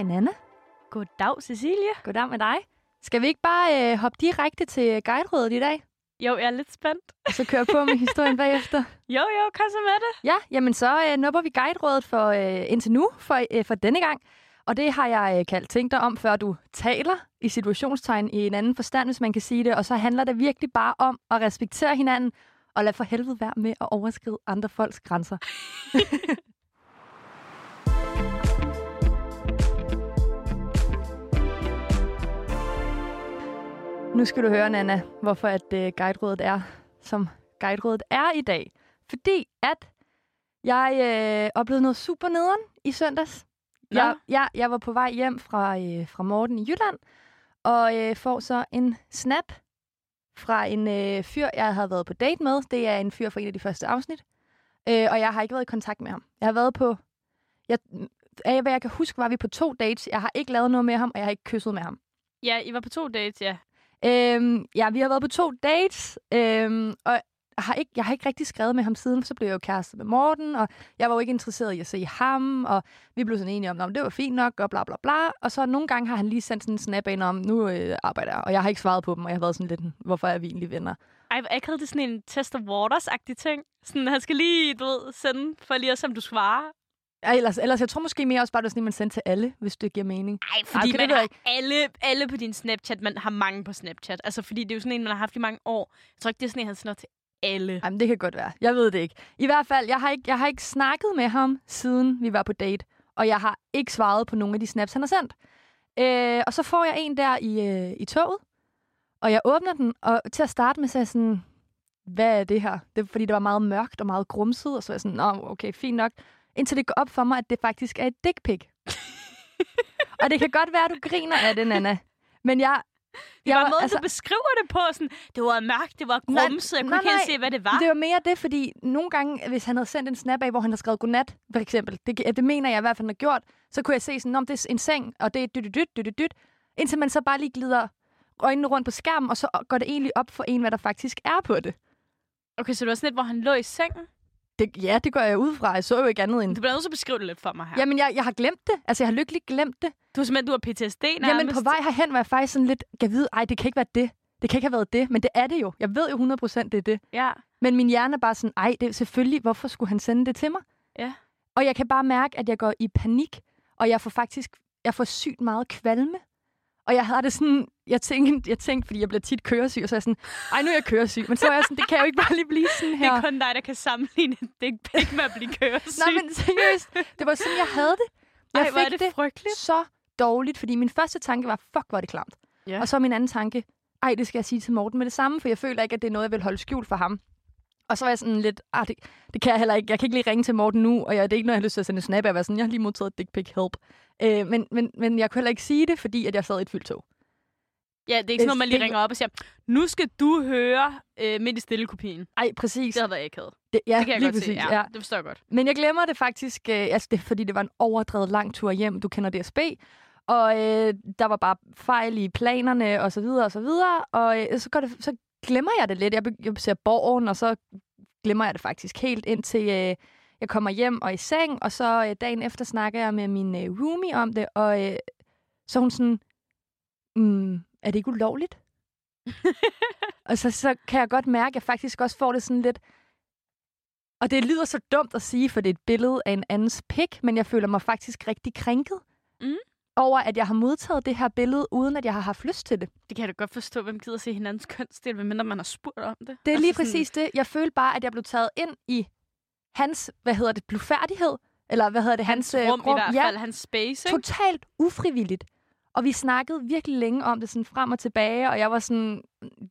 Hej Nana. Goddag, Cecilie. Goddag med dig. Skal vi ikke bare øh, hoppe direkte til guiderådet i dag? Jo, jeg er lidt spændt. Og så køre på med historien bagefter? Jo, jo, kom så med det. Ja, jamen så øh, nupper vi guiderådet for øh, indtil nu, for, øh, for denne gang. Og det har jeg øh, kaldt tænk dig om, før du taler i situationstegn i en anden forstand, hvis man kan sige det. Og så handler det virkelig bare om at respektere hinanden, og lad for helvede være med at overskride andre folks grænser. Nu skal du høre, Nana, hvorfor at uh, guiderådet er, som guiderådet er i dag. Fordi at jeg øh, oplevede noget super nederen i søndags. Nå. Jeg, jeg, jeg var på vej hjem fra, øh, fra Morten i Jylland, og øh, får så en snap fra en øh, fyr, jeg havde været på date med. Det er en fyr fra et af de første afsnit. Øh, og jeg har ikke været i kontakt med ham. Jeg har været på... Jeg, af hvad jeg kan huske, var vi på to dates. Jeg har ikke lavet noget med ham, og jeg har ikke kysset med ham. Ja, I var på to dates, ja. Øhm, ja, vi har været på to dates, øhm, og jeg har, ikke, jeg har ikke rigtig skrevet med ham siden, så blev jeg jo kæreste med Morten, og jeg var jo ikke interesseret i at se ham, og vi blev sådan enige om, at det var fint nok, og bla bla bla. Og så nogle gange har han lige sendt sådan en snap ind om, nu øh, arbejder jeg, og jeg har ikke svaret på dem, og jeg har været sådan lidt, hm, hvorfor er vi egentlig venner? Ej, jeg kaldte det sådan en test of waters-agtig ting. Sådan, han skal lige, du ved, sende, for lige at se, om du svarer. Ja, ellers, ellers, jeg tror måske mere også bare, det er sådan, at man sender til alle, hvis det giver mening. Ej, fordi okay, det man har alle, alle på din Snapchat. Man har mange på Snapchat. Altså, fordi det er jo sådan en, man har haft i mange år. Jeg tror ikke, det er sådan en, han sender til alle. Jamen, det kan godt være. Jeg ved det ikke. I hvert fald, jeg har ikke, jeg har ikke snakket med ham, siden vi var på date. Og jeg har ikke svaret på nogle af de snaps, han har sendt. Øh, og så får jeg en der i, øh, i toget, og jeg åbner den, og til at starte med, så er jeg sådan, hvad er det her? Det er, fordi det var meget mørkt og meget grumset, og så er jeg sådan, nå, okay, fint nok. Indtil det går op for mig, at det faktisk er et dick pic. og det kan godt være, at du griner af det, Nana. Men jeg... Det var jeg, måden, altså, du beskriver det på. Sådan, det var mørkt, det var grumset. Jeg kunne nej, ikke helt se, hvad det var. Det var mere det, fordi nogle gange, hvis han havde sendt en snap af, hvor han havde skrevet godnat, for eksempel, det, det mener jeg i hvert fald, han har gjort, så kunne jeg se sådan, om det er en seng, og det er dyt, dyt, dyt, dyt, dyt, indtil man så bare lige glider øjnene rundt på skærmen, og så går det egentlig op for en, hvad der faktisk er på det. Okay, så det var sådan lidt, hvor han lå i sengen. Det ja, det går jeg ud fra. Jeg så jo ikke andet end... Du bliver nødt til at beskrive det lidt for mig her. Jamen, jeg, jeg har glemt det. Altså, jeg har lykkeligt glemt det. Du har simpelthen, du har PTSD nærmest. Jamen, på vej herhen var jeg faktisk sådan lidt, jeg ved, ej, det kan ikke være det. Det kan ikke have været det, men det er det jo. Jeg ved jo 100% det er det. Ja. Men min hjerne er bare sådan, ej, det er selvfølgelig, hvorfor skulle han sende det til mig? Ja. Og jeg kan bare mærke, at jeg går i panik, og jeg får faktisk, jeg får sygt meget kvalme. Og jeg havde det sådan, jeg tænkte, jeg tænkte, fordi jeg bliver tit køresyg, og så er jeg sådan, ej, nu er jeg køresyg. Men så er jeg sådan, det kan jo ikke bare lige blive sådan Det her. er kun dig, der kan sammenligne et dick pic med at blive køresyg. Nej, men seriøst, det var sådan, jeg havde det. Jeg Ej, fik det, det frygteligt. så dårligt, fordi min første tanke var, fuck, hvor er det klamt. Ja. Og så min anden tanke, ej, det skal jeg sige til Morten med det samme, for jeg føler ikke, at det er noget, jeg vil holde skjult for ham. Og så var jeg sådan lidt, ah, det, det kan jeg heller ikke. Jeg kan ikke lige ringe til Morten nu, og jeg, det er ikke noget, jeg har lyst til at sende en snap af. Jeg sådan, jeg har lige modtaget dick pic help. Øh, men, men, men jeg kunne heller ikke sige det, fordi at jeg sad i et fyldt tog. Ja, det er ikke sådan noget, man lige det- ringer op og siger, nu skal du høre øh, midt i stille kopien. Ej, præcis. Det havde været ikke havde. Det, ja, Det kan jeg lige godt præcis, se. Ja, ja. Det forstår jeg godt. Men jeg glemmer det faktisk, øh, altså det, fordi det var en overdrevet lang tur hjem. Du kender DSB. Og øh, der var bare fejl i planerne, og så videre, og så videre. Og øh, så, går det, så glemmer jeg det lidt. Jeg, jeg ser borgen, og så glemmer jeg det faktisk helt indtil øh, jeg kommer hjem og i seng. Og så øh, dagen efter snakker jeg med min øh, roomie om det, og øh, så hun sådan, mm, er det ikke ulovligt? og så, så kan jeg godt mærke, at jeg faktisk også får det sådan lidt, og det lyder så dumt at sige, for det er et billede af en andens pik, men jeg føler mig faktisk rigtig krænket Mm. Over, at jeg har modtaget det her billede, uden at jeg har haft lyst til det. Det kan jeg da godt forstå, hvem gider se hinandens kønsdel, medmindre man har spurgt om det. Det er lige Altså sådan- præcis det. Jeg følte bare, at jeg blev taget ind i hans, hvad hedder det, blufærdighed, eller hvad hedder det, hans, Hans øh, rum, i hvert ja, fald. Hans space, ikke? totalt ufrivilligt. Og vi snakkede virkelig længe om det, sådan frem og tilbage, og jeg var sådan,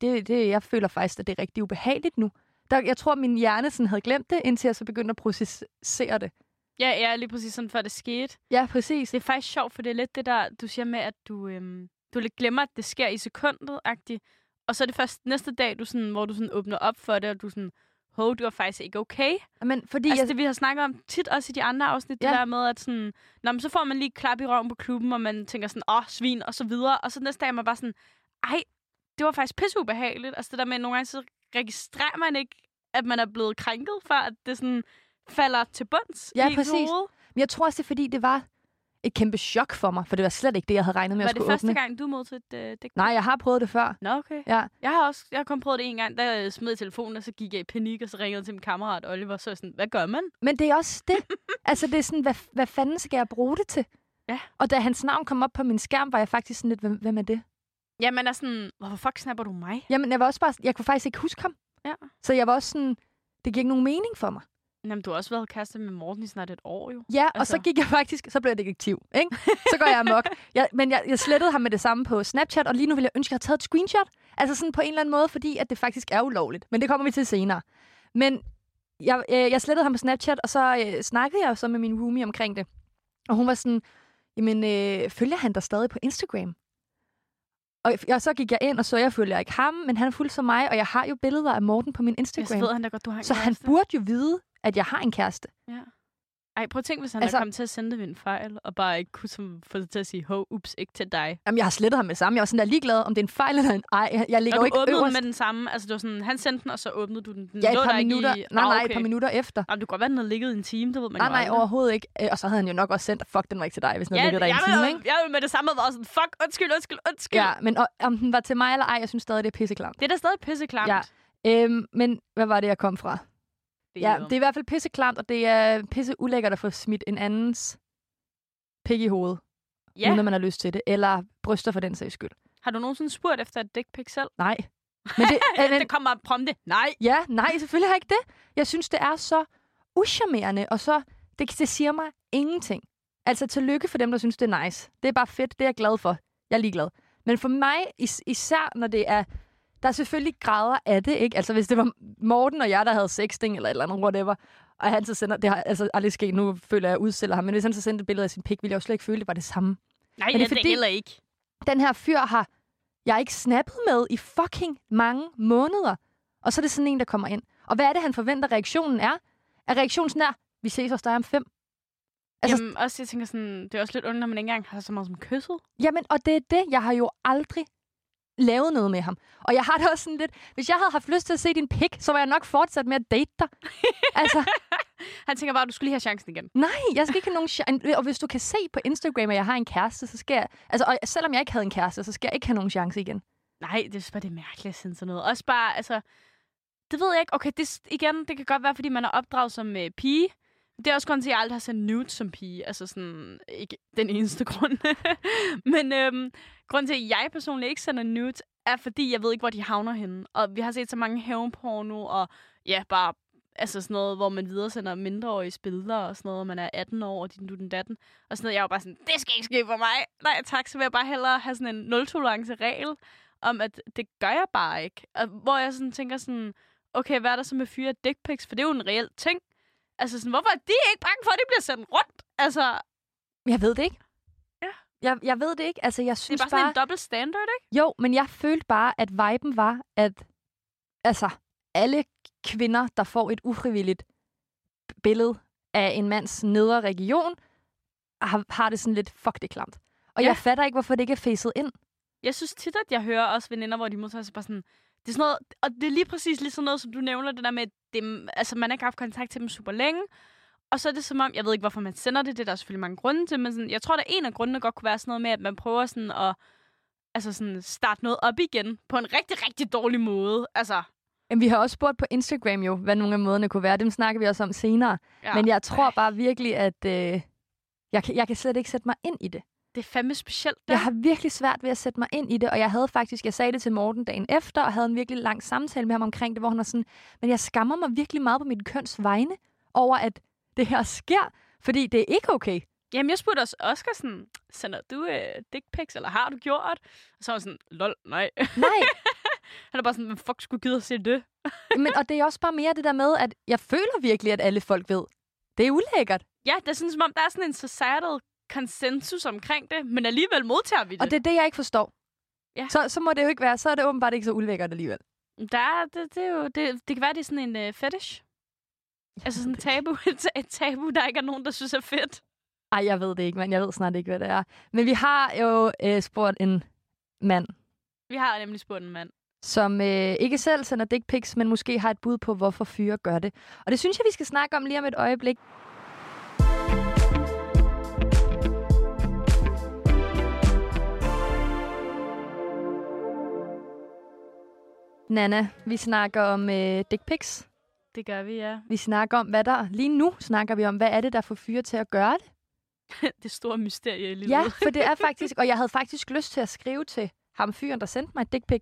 det, det, jeg føler faktisk, at det er rigtig ubehageligt nu. Der, jeg tror, min hjerne sådan havde glemt det, indtil jeg så begyndte at processere det. Ja, ja, lige præcis sådan, før det skete. Ja, præcis. Det er faktisk sjovt, for det er lidt det der, du siger med, at du, øhm, du lidt glemmer, at det sker i sekundet -agtigt. Og så er det først næste dag, du sådan, hvor du sådan åbner op for det, og du sådan, hov, du er faktisk ikke okay. Men fordi Altså jeg, det, vi har snakket om tit også i de andre afsnit, ja. Det der med, at sådan, Nå, men så får man lige klap i røven på klubben, og man tænker sådan, åh, svin, og så videre. Og så næste dag er man bare sådan, ej, det var faktisk pisseubehageligt. Altså det der med, at nogle gange så registrerer man ikke, at man er blevet krænket, før at det sådan falder til bunds Ja, i præcis. hoved. Men jeg tror også, det er fordi, det var... et kæmpe chok for mig, for det var slet ikke det, jeg havde regnet med Var at det skulle første åbne. gang, du modtog et øh, dæk? Nej, jeg har prøvet det før. Nå, okay. Ja. Jeg har også jeg har kun prøvet det en gang, da jeg smed telefonen, og så gik jeg i panik, og så ringede til min kammerat Oliver, så var sådan, hvad gør man? Men det er også det. altså, det er sådan, hvad, hvad fanden skal jeg bruge det til? Ja. Og da hans navn kom op på min skærm, var jeg faktisk sådan lidt, hvem, hvem er det? Ja, man er sådan, hvorfor fuck snapper du mig? Jamen, jeg var også bare, jeg kunne faktisk ikke huske ham. Ja. Så jeg var også sådan, det giver ikke nogen mening for mig. Jamen, du har også været kæreste med Morten i snart et år, jo. Ja, altså. og Altså. så gik jeg faktisk, så blev jeg detektiv, ikke? Så går jeg amok. Jeg, men jeg, jeg slettede ham med det samme på Snapchat, og lige nu vil jeg ønske, at jeg havde taget et screenshot. Altså sådan på en eller anden måde, fordi at det faktisk er ulovligt. Men det kommer vi til senere. Men jeg, øh, jeg slettede ham på Snapchat, og så øh, snakkede jeg så med min roomie omkring det. Og hun var sådan, jamen, øh, følger han dig stadig på Instagram? Og, og så gik jeg ind, og så jeg følger ikke ham, men han fulgte så mig, og jeg har jo billeder af Morten på min Jeg Instagram. ved han da godt, du har så han burde jo vide, at jeg har en kæreste. Ja. Ej, prøv at tænke, hvis han Altså- altså... kom til at sende det ved en fejl, og bare ikke kunne som, få det til at sige, ho, ups, ikke til dig. Jamen, jeg har slettet ham med det samme. Jeg var sådan der ligeglad, om det er en fejl eller en ej. Jeg, jeg ligger Og jo du ikke åbnede øverst. med den samme, altså det var sådan, han sendte den, og så åbnede du den. den Ja, et par minutter. I... Nej, nej, okay. et par minutter efter. Jamen, du kan godt være, den havde ligget i en time, det ved man Nej, jo nej, aldrig. overhovedet ikke. Øh, Og så havde han jo nok også sendt, fuck, den var ikke til dig, hvis den Ja, havde ligget der i en time, ikke? jeg vil med det samme være sådan, fuck, undskyld, undskyld, undskyld. Ja, men og, om den var til mig eller ej, jeg synes stadig, det er pisseklamt. Det er da stadig pisseklamt. Ja. Øhm, men hvad var det, jeg kom fra? Det Ja, det er i hvert fald pisseklamt, og det er pisse ulækkert at få smidt en andens pik i hovedet, ja. uden at man har lyst til det. Eller bryster for den sags skyld. Har du nogensinde spurgt efter et dick pic selv? Nej. Men det, men, det kommer prompte. Nej. Ja, nej, selvfølgelig har jeg ikke det. Jeg synes, det er så uschammerende, og så, det, det siger mig ingenting. Altså, tillykke for dem, der synes, det er nice. Det er bare fedt, det er jeg glad for. Jeg er ligeglad. Men for mig, is- især når det er, der er selvfølgelig grader af det, ikke? Altså, hvis det var Morten og jeg, der havde sexting eller et eller andet, whatever, og han så sender, det har altså aldrig sket, nu føler jeg, at jeg udstiller ham, men hvis han så sendte et billede af sin pik, ville jeg jo slet ikke føle, det var det samme. Nej, det det, fordi- det gælder ikke. Den her fyr har jeg ikke snappet med i fucking mange måneder. Og så er det sådan en, der kommer ind. Og hvad er det, han forventer, reaktionen er? Er reaktionen sådan der, vi ses hos dig om fem? Altså, Jamen, også, jeg tænker sådan, det er også lidt ondt, når man ikke engang har så meget som kysset. Jamen, og det er det, jeg har jo aldrig lavet noget med ham. Og jeg har det også sådan lidt, hvis jeg havde haft lyst til at se din pik, så var jeg nok fortsat med at date dig. altså, Han tænker bare, at du skulle lige have chancen igen. nej, jeg skal ikke have nogen chance. Og hvis du kan se på Instagram, at jeg har en kæreste, så skal jeg... Altså, og selvom jeg ikke havde en kæreste, så skal jeg ikke have nogen chance igen. Nej, det er bare det mærkeligt at sende sådan noget. Også bare, altså, det ved jeg ikke. Okay, det, igen, det kan godt være, fordi man er opdraget som øh, pige. Det er også grunden til, at jeg aldrig har sendt nudes som pige. Altså sådan, ikke den eneste grund. Men øhm, grund til, at jeg personligt ikke sender nudes, er fordi, jeg ved ikke, hvor de havner henne. Og vi har set så mange hævnporno, og ja, bare altså sådan noget, hvor man videresender mindreårige billeder og sådan noget, og man er 18 år, og din du den datten. Og sådan noget, jeg var bare sådan, det skal ikke ske for mig. Nej, tak, så vil jeg bare hellere have sådan en nul-tolerance-regel, om at det gør jeg bare ikke. Og hvor jeg sådan tænker sådan, okay, hvad er der så med fyre dick pics? For det er jo en reel ting. Altså sådan, hvorfor er de ikke bange for, at de bliver sendt rundt? Altså, Jeg ved det ikke. Ja. Jeg, jeg ved det ikke. Altså, jeg det er synes bare sådan en dobbelt standard, ikke? Jo, men jeg følte bare, at viben var, at altså, alle kvinder, der får et ufrivilligt billede af en mands nedre region, har, har det sådan lidt, fuck, det klamt. Og Ja. jeg fatter ikke, hvorfor det ikke er facet ind. Jeg synes tit, at jeg hører også veninder, hvor de modtager sig bare sådan, det er sådan noget, og det er lige præcis lige sådan noget, som du nævner, det der med, det, altså man har ikke haft kontakt til dem super længe, og så er det som om, jeg ved ikke, hvorfor man sender det, det er der selvfølgelig mange grunde til, men sådan, jeg tror, at en af grundene godt kunne være sådan noget med, at man prøver sådan at altså sådan starte noget op igen på en rigtig, rigtig dårlig måde. Altså, Men vi har også spurgt på Instagram jo, hvad nogle af måderne kunne være. Dem snakker vi også om senere. Ja. Men jeg tror bare virkelig, at øh, jeg, kan, jeg kan slet ikke sætte mig ind i det. Det er fandme specielt. Der. Jeg har virkelig svært ved at sætte mig ind i det, og jeg havde faktisk, jeg sagde det til Morten dagen efter, og havde en virkelig lang samtale med ham omkring det, hvor han var sådan, men jeg skammer mig virkelig meget på mit køns vegne over, at det her sker, fordi det er ikke okay. Jamen, jeg spurgte også Oscar sådan, sender du øh, dick pics, eller har du gjort? Og så var han sådan, lol, nej. Nej, Han er bare sådan, hvem fuck skulle gide at se det? men, og det er også bare mere det der med, at jeg føler virkelig, at alle folk ved, det er ulækkert. Ja, det er sådan, som om der er sådan en societal konsensus omkring det, men alligevel modtager vi det. Og det er det, jeg ikke forstår. Ja. Så, så må det jo ikke være, så er det åbenbart ikke så ulækkert alligevel. Der er, det, det, er jo, det, det kan være, det er sådan en uh, fetish. Altså sådan en tabu, et, et tabu, der ikke er nogen, der synes er fedt. Ej, jeg ved det ikke, men jeg ved snart ikke, hvad det er. Men vi har jo øh, spurgt en mand, Vi har nemlig spurgt en mand. som øh, ikke selv sender dick pics, men måske har et bud på, hvorfor fyre gør det. Og det synes jeg, vi skal snakke om lige om et øjeblik. Nana, vi snakker om øh, dick pics. Det gør vi, ja. Vi snakker om, hvad der... Lige nu snakker vi om, hvad er det, der får fyre til at gøre det? det store mysterie i livet. Ja, for det er faktisk... Og jeg havde faktisk lyst til at skrive til ham fyren, der sendte mig et dick pic.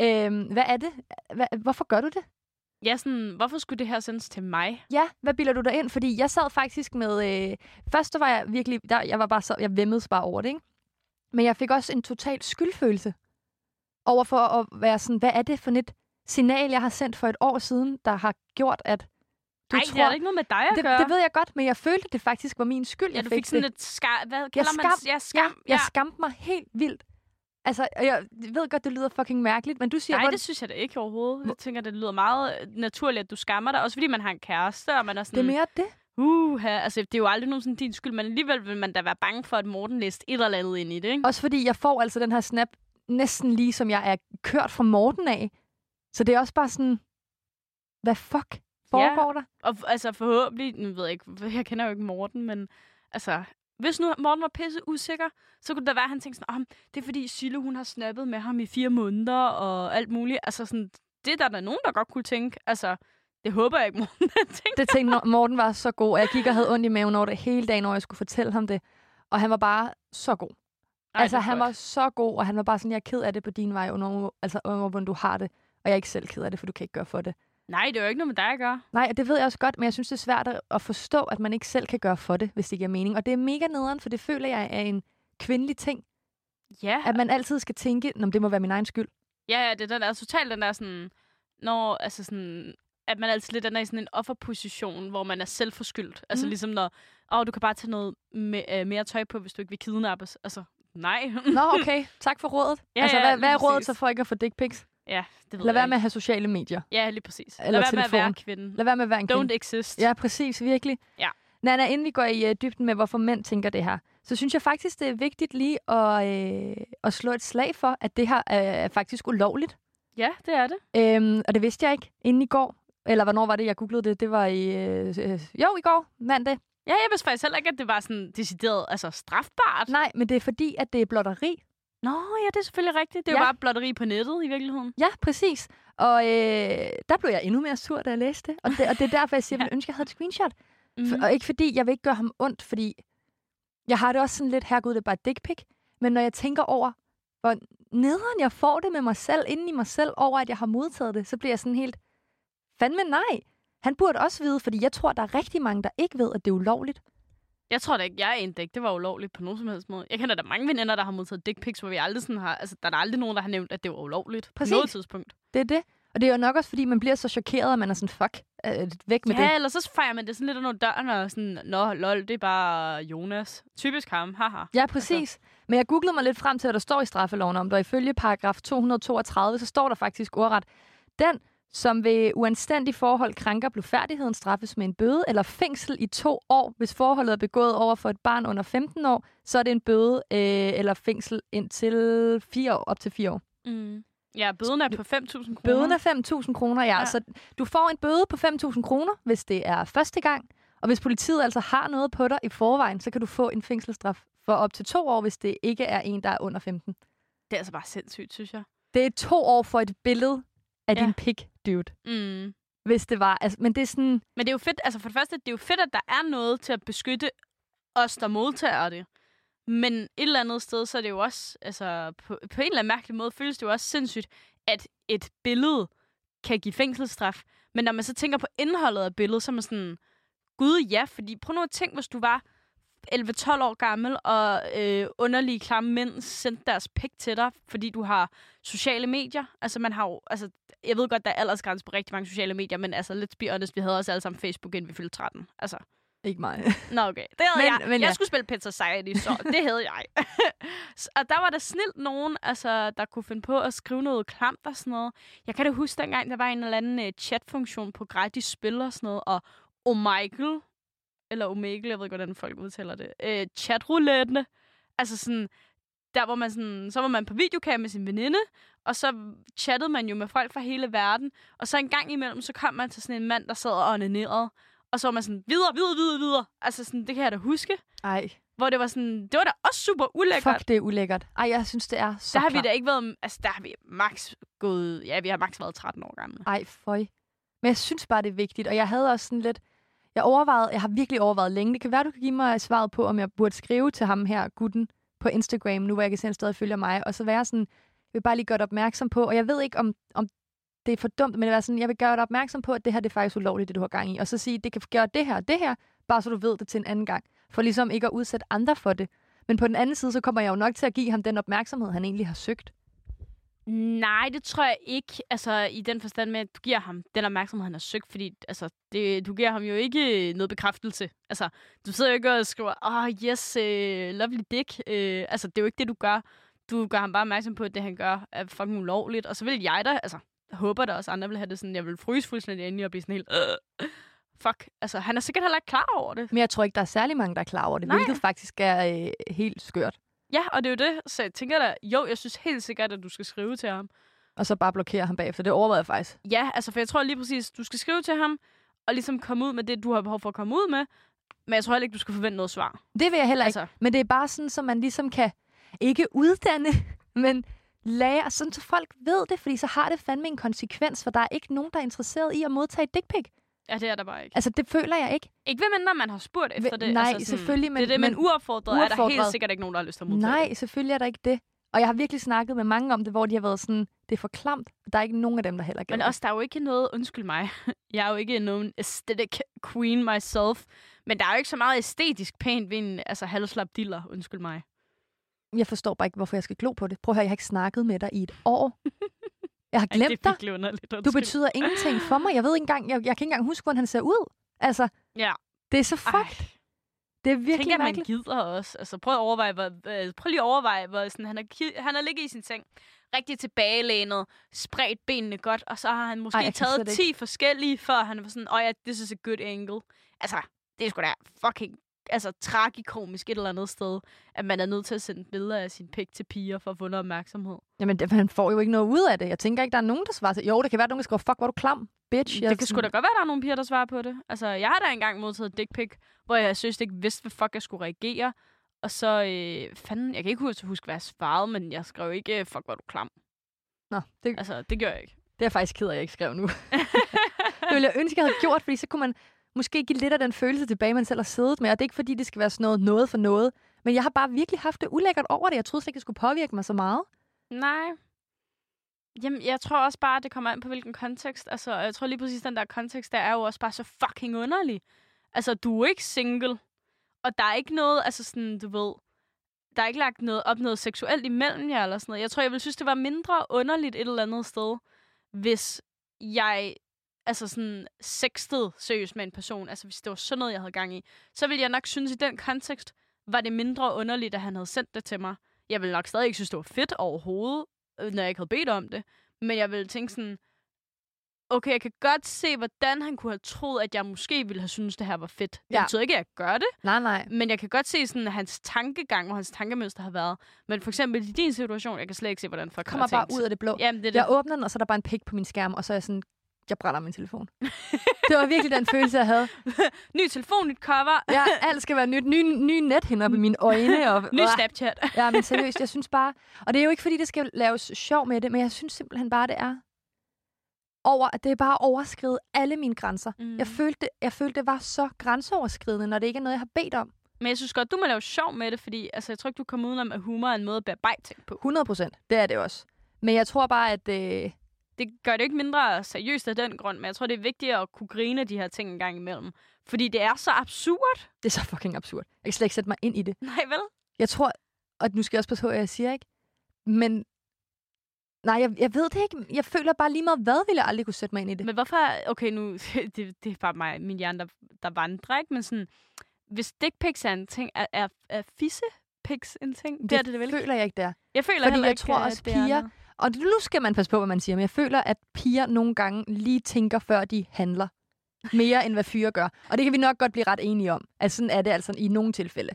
Øhm, hvad er det? Hva, hvorfor gør du det? Ja, sådan, hvorfor skulle det her sendes til mig? Ja, hvad bilder du dig ind? Fordi jeg sad faktisk med... Øh, først var jeg virkelig... Der, jeg var bare så, jeg vemmede bare over det, ikke? Men jeg fik også en total skyldfølelse over for at være sådan, hvad er det for et signal, jeg har sendt for et år siden, der har gjort, at du Nej, tror... det er ikke noget med dig at det, gøre. det ved jeg godt, men jeg følte, at det faktisk var min skyld, ja, jeg fik, fik sådan det. et skam... Hvad kalder Jeg man skam- Ja, skam. Ja, jeg skamte mig helt vildt. Altså, jeg ved godt, det lyder fucking mærkeligt, men du siger... Nej, hvor- det synes jeg da ikke overhovedet. Jeg tænker, det lyder meget øh, naturligt, at du skammer dig. Også fordi man har en kæreste, og man er det sådan... er mere det. Uh, altså, det er jo aldrig nogensinde din skyld, men alligevel vil man da være bange for, at Morten læste et eller andet ind i det, ikke? Også fordi jeg får altså den her snap næsten lige som jeg er kørt fra Morten af. Så det er også bare sådan, hvad fuck foregår der? Og altså forhåbentlig, nu ved jeg ikke, jeg kender jo ikke Morten, men altså, hvis nu Morten var pisse usikker, så kunne det da være, at han tænkte sådan, oh, det er fordi Sille, hun har snappet med ham i fire måneder og alt muligt. Altså sådan, det er der, der er nogen, der godt kunne tænke. Altså, det håber jeg ikke, Morten tænkte. Det tænkte Morten var så god, og jeg gik og havde ondt i maven over det hele dagen, når jeg skulle fortælle ham det. Og han var bare så god. Ej, altså, han var så god, og han var bare sådan, jeg er ked af det på din vej, under, altså, under, hvordan du har det. Og jeg er ikke selv ked af det, for du kan ikke gøre for det. Nej, det er jo ikke noget med dig at gøre. Nej, og det ved jeg også godt, men jeg synes, det er svært at- forstå, at man ikke selv kan gøre for det, hvis det giver mening. Og det er mega nederen, for det føler jeg er en kvindelig ting. Ja, At man altid skal tænke, om det må være min egen skyld. ja, ja, det er den der, totalt den der sådan, når, altså sådan, at man altid lidt er i sådan en offerposition, hvor man er selvforskyldt. Altså Mhm. ligesom når, åh, du kan bare tage noget me, øh, mere tøj på, hvis du ikke vil kidnappes. Altså, nej. Nå, okay. Tak for rådet. Ja, altså, ja, hvad, hvad er rådet så for ikke at få dick pics? ja, det ved Lad være ikke. med at have sociale medier. Ja, lige præcis. Eller Lad være med at være telefon. kvinden. Lad være med at være en Don't kvinde. exist. Ja, præcis. Virkelig. Ja. Nana, inden vi går i uh, dybden med, hvorfor mænd tænker det her, så synes jeg faktisk, det er vigtigt lige at, øh, at slå et slag for, at det her er, er faktisk ulovligt. ja, det er det. Øhm, og det vidste jeg ikke inden i går. Eller hvornår var det, jeg googlede det? Det var i... Øh, øh, jo, i går, mandag. Ja, jeg vidste faktisk heller ikke, at det var sådan decideret altså strafbart. Nej, men det er fordi, at det er blotteri. Nå, ja, det er selvfølgelig rigtigt. Det er Ja. jo bare blotteri på nettet i virkeligheden. Ja, præcis. Og øh, der blev jeg endnu mere sur, da jeg læste det. Og det, og det er derfor, jeg siger, at jeg ville ønske, at jeg havde et screenshot. Mm. For, og ikke fordi, jeg vil ikke gøre ham ondt, fordi jeg har det også sådan lidt, herregud, det er bare dick pic. Men når jeg tænker over, hvor nederen jeg får det med mig selv, inden i mig selv, over at jeg har modtaget det, så bliver jeg sådan helt, fandme nej. Han burde også vide, fordi jeg tror, der er rigtig mange, der ikke ved, at det er ulovligt. Jeg tror da ikke, jeg er ikke. Det var ulovligt på nogen som helst måde. Jeg kender da mange veninder, der har modtaget dick pics, hvor vi aldrig sådan har... Altså, der er der aldrig nogen, der har nævnt, at det var ulovligt. Præcis. På noget tidspunkt. Det er det. Og det er jo nok også, fordi man bliver så chokeret, at man er sådan, fuck, øh, væk med ja, det. eller så fejrer man det sådan lidt under døren og sådan, Nå, lol, det er bare Jonas. Typisk ham, haha. Ja, præcis. Men jeg googlede mig lidt frem til, hvad der står i straffeloven om det, og ifølge paragraf 232, så står der faktisk ordret, den, som ved uanstændig forhold krænker blufærdigheden, straffes med en bøde eller fængsel i to år. Hvis forholdet er begået over for et barn under 15 år, så er det en bøde øh, eller fængsel indtil fire år, op til fire år. Mm. Ja, bøden er på 5.000 kroner. Bøden er 5.000 kroner, ja. Ja. Så du får en bøde på 5.000 kroner, hvis det er første gang. Og hvis politiet altså har noget på dig i forvejen, så kan du få en fængselsstraf for op til to år, hvis det ikke er en, der er under 15. Det er altså bare sindssygt, synes jeg. Det er to år for et billede af Ja. din pik, dude. Mm. Hvis det var. Altså, men det er sådan... Men det er jo fedt, altså for det første, det er jo fedt, at der er noget til at beskytte os, der modtager det. Men et eller andet sted, så er det jo også, altså på, på en eller anden mærkelig måde, føles det jo også sindssygt, at et billede kan give fængselsstraf. Men når man så tænker på indholdet af billedet, så er man sådan, gud ja, fordi prøv nu at tænke, hvis du var 11-12 år gammel, og øh, underlige klamme mænd sendte deres pik til dig, fordi du har sociale medier. Altså, man har jo, altså, jeg ved godt, der er aldersgrænse på rigtig mange sociale medier, men altså, let's be honest, vi havde også alle sammen Facebook, inden vi fyldte 13. Altså, Ikke mig. Nå, okay. Det havde Men- jeg. men jeg ja. skulle spille Pet Society, så det havde jeg. Og der var der snilt nogen, altså, der kunne finde på at skrive noget klamt og sådan noget. Jeg kan da huske dengang, der var en eller anden uh, chatfunktion på gratis spil og sådan noget, og Omegle, eller Omegle, jeg ved ikke, hvordan folk udtaler det, uh, chatroulette, altså sådan, der hvor man sådan, så var man på videocam med sin veninde, og så chattede man jo med folk fra hele verden, og så en gang imellem, så kom man til sådan en mand, der sad og onanerede, og så var man sådan, videre, videre, videre, videre. Altså sådan, det kan jeg da huske. Ej. hvor det var sådan, det var da også super ulækkert. Fuck, det er ulækkert. Ej, jeg synes, det er så der har vi klamt. da ikke været, altså der har vi max gået, ja, vi har max været 13 år gamle. Ej, føj. Men jeg synes bare, det er vigtigt. Og jeg havde også sådan lidt... Jeg overvejede, jeg har virkelig overvejet længe. Det kan være, du kan give mig svaret på, om jeg burde skrive til ham her, gutten, på Instagram, nu hvor jeg kan se, at han stadig følger mig. Og så være sådan, jeg vil bare lige gøre dig opmærksom på, og jeg ved ikke, om, om det er for dumt, men det er sådan, jeg vil gøre dig opmærksom på, at det her det er faktisk ulovligt, det du har gang i. Og så sige, det kan gøre det her og det her, bare så du ved det til en anden gang. For ligesom ikke at udsætte andre for det. Men på den anden side, så kommer jeg jo nok til at give ham den opmærksomhed, han egentlig har søgt. Nej, det tror jeg ikke. Altså, i den forstand med, at du giver ham den opmærksomhed, han har søgt, fordi altså, det, du giver ham jo ikke noget bekræftelse. Altså, du sidder jo ikke og skriver, oh yes, uh, lovely dick. Uh, altså, det er jo ikke det, du gør. Du gør ham bare opmærksom på, at det, han gør, er fucking ulovligt. Og så vil jeg da, altså, jeg håber da også, andre vil have det sådan, jeg vil fryse fuldstændig ind i og blive sådan helt, uh, fuck. Altså, han er sikkert heller ikke klar over det. Men jeg tror ikke, der er særlig mange, der er klar over det, Nej. hvilket faktisk er øh, helt skørt. Ja, og det er jo det. Så jeg tænker da, jo, jeg synes helt sikkert, at du skal skrive til ham. Og så bare blokere ham bagefter. Det overvejede jeg faktisk. Ja, altså, for jeg tror lige præcis, du skal skrive til ham, og ligesom komme ud med det, du har behov for at komme ud med. Men jeg tror heller ikke, du skal forvente noget svar. Det vil jeg heller ikke. Altså, Men det er bare sådan, så man ligesom kan ikke uddanne, men lære, sådan så folk ved det, fordi så har det fandme en konsekvens, for der er ikke nogen, der er interesseret i at modtage et dick pic. Ja, det er der bare ikke. Altså, det føler jeg ikke. Ikke ved mindre, man har spurgt efter det. nej, altså sådan, selvfølgelig, men- Det er det, men, men uopfordret, er der helt uopfordret. sikkert ikke nogen, der har lyst til at modtage Nej, det. selvfølgelig er der ikke det. Og jeg har virkelig snakket med mange om det, hvor de har været sådan, det er for klamt. Der er ikke nogen af dem, der heller gør Men også, der er jo ikke noget, undskyld mig, jeg er jo ikke nogen aesthetic queen myself, men der er jo ikke så meget æstetisk pænt ved en altså, halvslap diller, undskyld mig. Jeg forstår bare ikke, hvorfor jeg skal glo på det. Prøv at høre, jeg har ikke snakket med dig i et år. Jeg har Ej, glemt det er dig. Du betyder ingenting for mig. Jeg ved ikke engang, jeg, jeg kan ikke engang huske, hvordan han ser ud. Altså, Ja. det er så fuck. Ej, Det er virkelig tænk, at man gider også. Altså, prøv at overveje, hvor, øh, prøv lige at overveje, hvor sådan, han, er, han er ligget i sin seng, rigtig tilbagelænet, spredt benene godt, og så har han måske Ej, Ej, taget slet 10 forskellige, før han var sådan, åh oh ja, this is a good angle. Altså, det er sgu da fucking altså, tragikomisk et eller andet sted, at man er nødt til at sende billeder af sin pik til piger for at få noget opmærksomhed. Jamen, det, han får jo ikke noget ud af det. Jeg tænker ikke, der er nogen, der svarer til. Jo, det kan være, at nogen der skriver, fuck, hvor du klam, bitch. Jeg det kan sgu da godt være, at der er nogle piger, der svarer på det. Altså, jeg har da engang modtaget dick pic, hvor jeg synes ikke vidste, hvad fuck jeg skulle reagere. Og så, øh, fanden, jeg kan ikke huske, huske, hvad jeg svarede, men jeg skrev ikke, fuck, hvor du klam. Nå, det, Altså, det gør jeg ikke. det er jeg faktisk ked af, at jeg ikke skrev nu. det ville jeg ønske, jeg havde gjort, fordi så kunne man måske give lidt af den følelse tilbage, man selv har siddet med. Og det er ikke, fordi det skal være sådan noget, noget for noget. Men jeg har bare virkelig haft det ulækkert over det. Jeg troede slet ikke, det skulle påvirke mig så meget. Nej. Jamen, jeg tror også bare, at det kommer an på, hvilken kontekst. Altså, jeg tror lige præcis, den der kontekst, der er jo også bare så fucking underlig. Altså, du er ikke single, og der er ikke noget, altså sådan, du ved, der er ikke lagt noget op noget seksuelt imellem jer, eller sådan noget. Jeg tror, jeg ville synes, det var mindre underligt et eller andet sted, hvis jeg altså sådan sextede seriøst med en person, altså hvis det var sådan noget, jeg havde gang i, så ville jeg nok synes, i den kontekst, var det mindre underligt, at han havde sendt det til mig. Jeg ville nok stadig ikke synes, det var fedt overhovedet, øh, når jeg ikke havde bedt om det. Men jeg ville tænke sådan, okay, jeg kan godt se, hvordan han kunne have troet, at jeg måske ville have synes det her var fedt. Det Ja. betyder ikke, at jeg gør det, Nej, nej. men jeg kan godt se sådan hans tankegang og hans tankemønster har været. Men for eksempel i din situation, jeg kan slet ikke se, hvordan folk Kommer bare ud af det blå. Jamen, det er det. Jeg åbner den, og så er der bare en pik på min skærm, og så er jeg sådan, jeg brænder min telefon. det var virkelig den følelse, jeg havde. Ny telefon, nyt cover, Ja, alt skal være nyt. Ny, ny net op i mine øjne. Og, ny. Snapchat. Ja, men seriøst, jeg synes bare... Og det er jo ikke, fordi det skal laves sjov med det, men jeg synes simpelthen bare, det er over, at det er bare overskridet alle mine grænser. Mm. Jeg, følte, jeg følte, det var så grænseoverskridende, når det ikke er noget, jeg har bedt om. Men jeg synes godt, du må lave sjov med det, fordi altså, jeg tror ikke, du kommer udenom, at humor er en måde at bearbejde ting på. 100 procent. Det er det også. Men jeg tror bare, at... Øh, Det gør det ikke mindre seriøst af den grund, men jeg tror, det er vigtigt at kunne grine de her ting en gang imellem. Fordi det er så absurd. det er så fucking absurd. Jeg kan slet ikke sætte mig ind i det. Nej, vel? Jeg tror... Og nu skal jeg også passe på, hvad jeg siger, ikke? Men... Nej, jeg, jeg ved det ikke. Jeg føler bare lige meget, hvad ville jeg aldrig kunne sætte mig ind i det. Men hvorfor... Okay, nu... Det, det er bare mig, min hjerne, der, der vandrer, ikke? Men sådan... Hvis dick pics er en ting, er, er, er fisse pics en ting? Det, er det, det vel føler jeg ikke, det er. Jeg føler fordi jeg ikke, tror at også, det er piger- noget. Og nu skal man passe på, hvad man siger, men jeg føler, at piger nogle gange lige tænker, før de handler. Mere end hvad fyre gør. Og det kan vi nok godt blive ret enige om. Altså sådan er det altså i nogle tilfælde.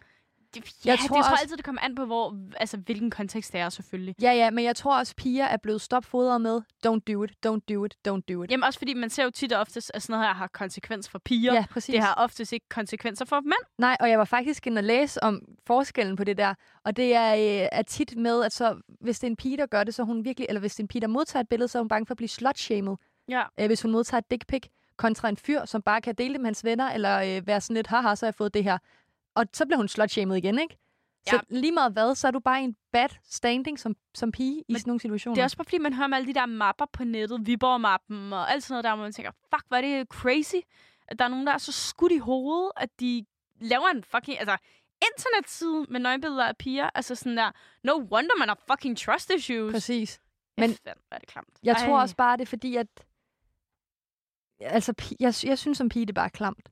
Det, Jeg ja, tror det tror også- altid, det kommer an på, hvor, altså, hvilken kontekst det er, selvfølgelig. Ja, ja, men jeg tror også, piger er blevet stopfodret med, don't do it, don't do it, don't do it. Jamen også fordi, man ser jo tit og oftest, at sådan noget her har konsekvens for piger. ja præcis. Det har oftest ikke konsekvenser for mænd. Nej, og jeg var faktisk inde og læse om forskellen på det der. Og det er, øh, er tit med, at så, hvis det er en pige, der gør det, så hun virkelig, eller hvis det er en pige, der modtager et billede, så er hun bange for at blive slut-shamed. Ja. Øh, hvis hun modtager et dick pic, kontra en fyr, som bare kan dele det med hans venner, eller øh, være sådan lidt, haha, så har jeg fået det her. Og så bliver hun slut-shamed igen, ikke? Så Ja. lige meget hvad, så er du bare i en bad standing som, som pige i Men sådan nogle situationer. Det er også bare fordi, man hører om alle de der mapper på nettet, Viborg-mappen og alt sådan noget der, hvor man tænker, fuck, hvor er det crazy, at der er nogen, der er så skudt i hovedet, at de laver en fucking, altså, internetside med nøgenbilleder af piger. Altså sådan der, no wonder man har fucking trust issues. Præcis. Men Fanden, hvor er det klamt. Jeg tror Ej. også bare, det er fordi, at... Altså, jeg, jeg synes som pige, det er bare klamt.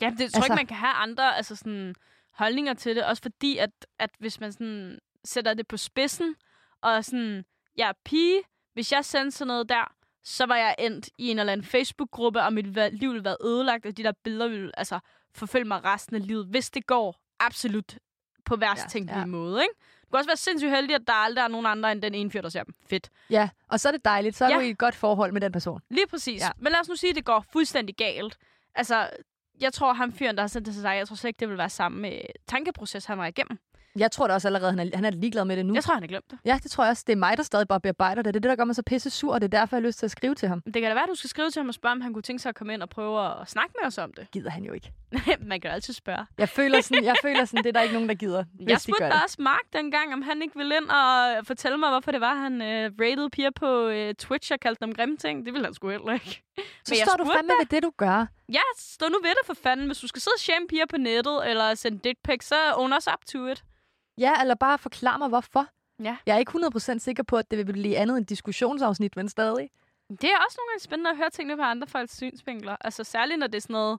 Ja, det tror Altså- ikke, man kan have andre altså sådan, holdninger til det. Også fordi, at, at hvis man sådan, sætter det på spidsen, og sådan, jeg er pige, hvis jeg sendte sådan noget der, så var jeg endt i en eller anden Facebook-gruppe, og mit liv ville være ødelagt, og de der billeder ville altså, forfølge mig resten af livet, hvis det går absolut på værst Ja, tænkelige ja. måde. Ikke? Du kan også være sindssygt heldig, at der aldrig er nogen andre end den ene fyr, der ser dem. Fedt. Ja, og så er det dejligt. Så er Ja. du i et godt forhold med den person. Lige præcis. Ja. Men lad os nu sige, at det går fuldstændig galt. Altså, jeg tror, ham fyren, der har sendt det til sig, jeg tror slet ikke, det vil være samme med tankeproces, han var igennem. Jeg tror da også allerede, han er, han er ligeglad med det nu. Jeg tror, han har glemt det. Ja, det tror jeg også. Det er mig, der stadig bare bearbejder det. Det er det, der gør mig så pisse sur, og det er derfor, jeg har lyst til at skrive til ham. Det kan da være, at du skal skrive til ham og spørge, om han kunne tænke sig at komme ind og prøve at snakke med os om det. Gider han jo ikke. Man kan altid spørge. Jeg føler sådan, jeg føler sådan det er der ikke nogen, der gider, jeg de spurgte gør da også Mark dengang, om han ikke ville ind og fortælle mig, hvorfor det var, han øh, rated piger på øh, Twitch og kaldte dem grimme ting. Det ville han sgu heller ikke. Så Men jeg står du fandme ved det, du gør. Ja, stå nu ved det for fanden. Hvis du skal sidde og shame piger på nettet, eller sende dick pics, så own us up to it. Ja, eller bare forklar mig, hvorfor. Ja. Jeg er ikke 100% sikker på, at det vil blive andet end diskussionsafsnit, men stadig. Det er også nogle gange spændende at høre tingene på andre folks synsvinkler. Altså særligt, når det er sådan noget...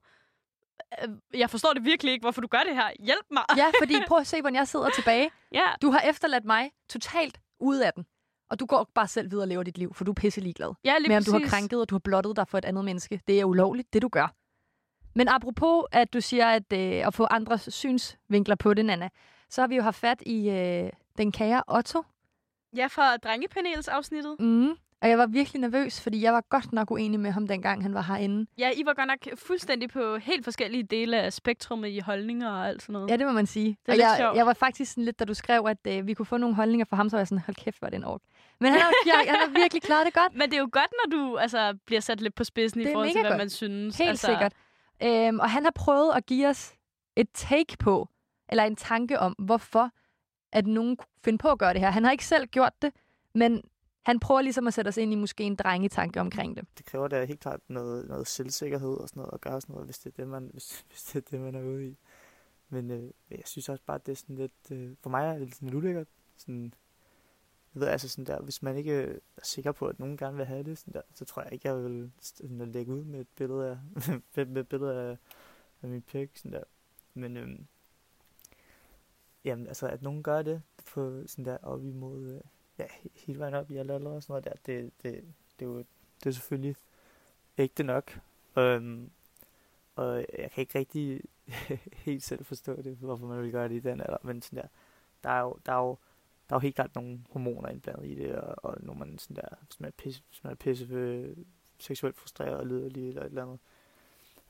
øh, Jeg forstår det virkelig ikke, hvorfor du gør det her. Hjælp mig. Ja, fordi prøv at se, hvordan jeg sidder tilbage. ja. Du har efterladt mig totalt ude af den. Og du går bare selv videre og lever dit liv, for du er pisse ligeglad. Ja, lige med om du har krænket, og du har blottet dig for et andet menneske. Det er ulovligt, det du gør. Men apropos, at du siger, at, øh, at få andres synsvinkler på det, Nana, så har vi jo haft fat i øh, den kære Otto. Ja, fra drengepanelsafsnittet. Mm. Og jeg var virkelig nervøs, fordi jeg var godt nok uenig med ham, dengang han var herinde. Ja, I var godt nok fuldstændig på helt forskellige dele af spektrummet i holdninger og alt sådan noget. Ja, det må man sige. Det er og lidt jeg, sjovt. jeg var faktisk sådan lidt, da du skrev, at øh, vi kunne få nogle holdninger fra ham, så var jeg sådan, hold kæft, hvor er det en ork. Men han har, jeg, han har virkelig klaret det godt. Men det er jo godt, når du altså, bliver sat lidt på spidsen i forhold til, hvad godt. man synes. Helt altså, sikkert. Øhm, og han har prøvet at give os et take på, eller en tanke om, hvorfor at nogen kunne finde på at gøre det her. Han har ikke selv gjort det, men han prøver ligesom at sætte os ind i måske en drengetanke omkring det. det kræver da helt klart noget, noget selvsikkerhed og sådan noget, at gøre sådan noget, hvis det er det, man, hvis, hvis det, er det, man er ude i. Men øh, jeg synes også bare, at det er sådan lidt, øh, for mig er det lidt sådan lidt ulækkert. Sådan, jeg ved altså sådan der, hvis man ikke øh, er sikker på, at nogen gerne vil have det, sådan der, så tror jeg ikke, jeg vil sådan at lægge ud med et billede af, med et billede af, af min pik, sådan der. Men øhm, jamen, altså, at nogen gør det på sådan der op imod, øh, ja, hele vejen op i alle aldre og sådan noget der, det, det, det er jo det er selvfølgelig ægte nok. Øhm, og jeg kan ikke rigtig helt selv forstå det, hvorfor man vil gøre det i den alder, men sådan der, der er jo, der er jo, der er jo helt klart nogle hormoner indblandet i det, og, og når man sådan der, hvis man er pisse, hvis man er pisse øh, seksuelt frustreret og liderlig eller et eller andet,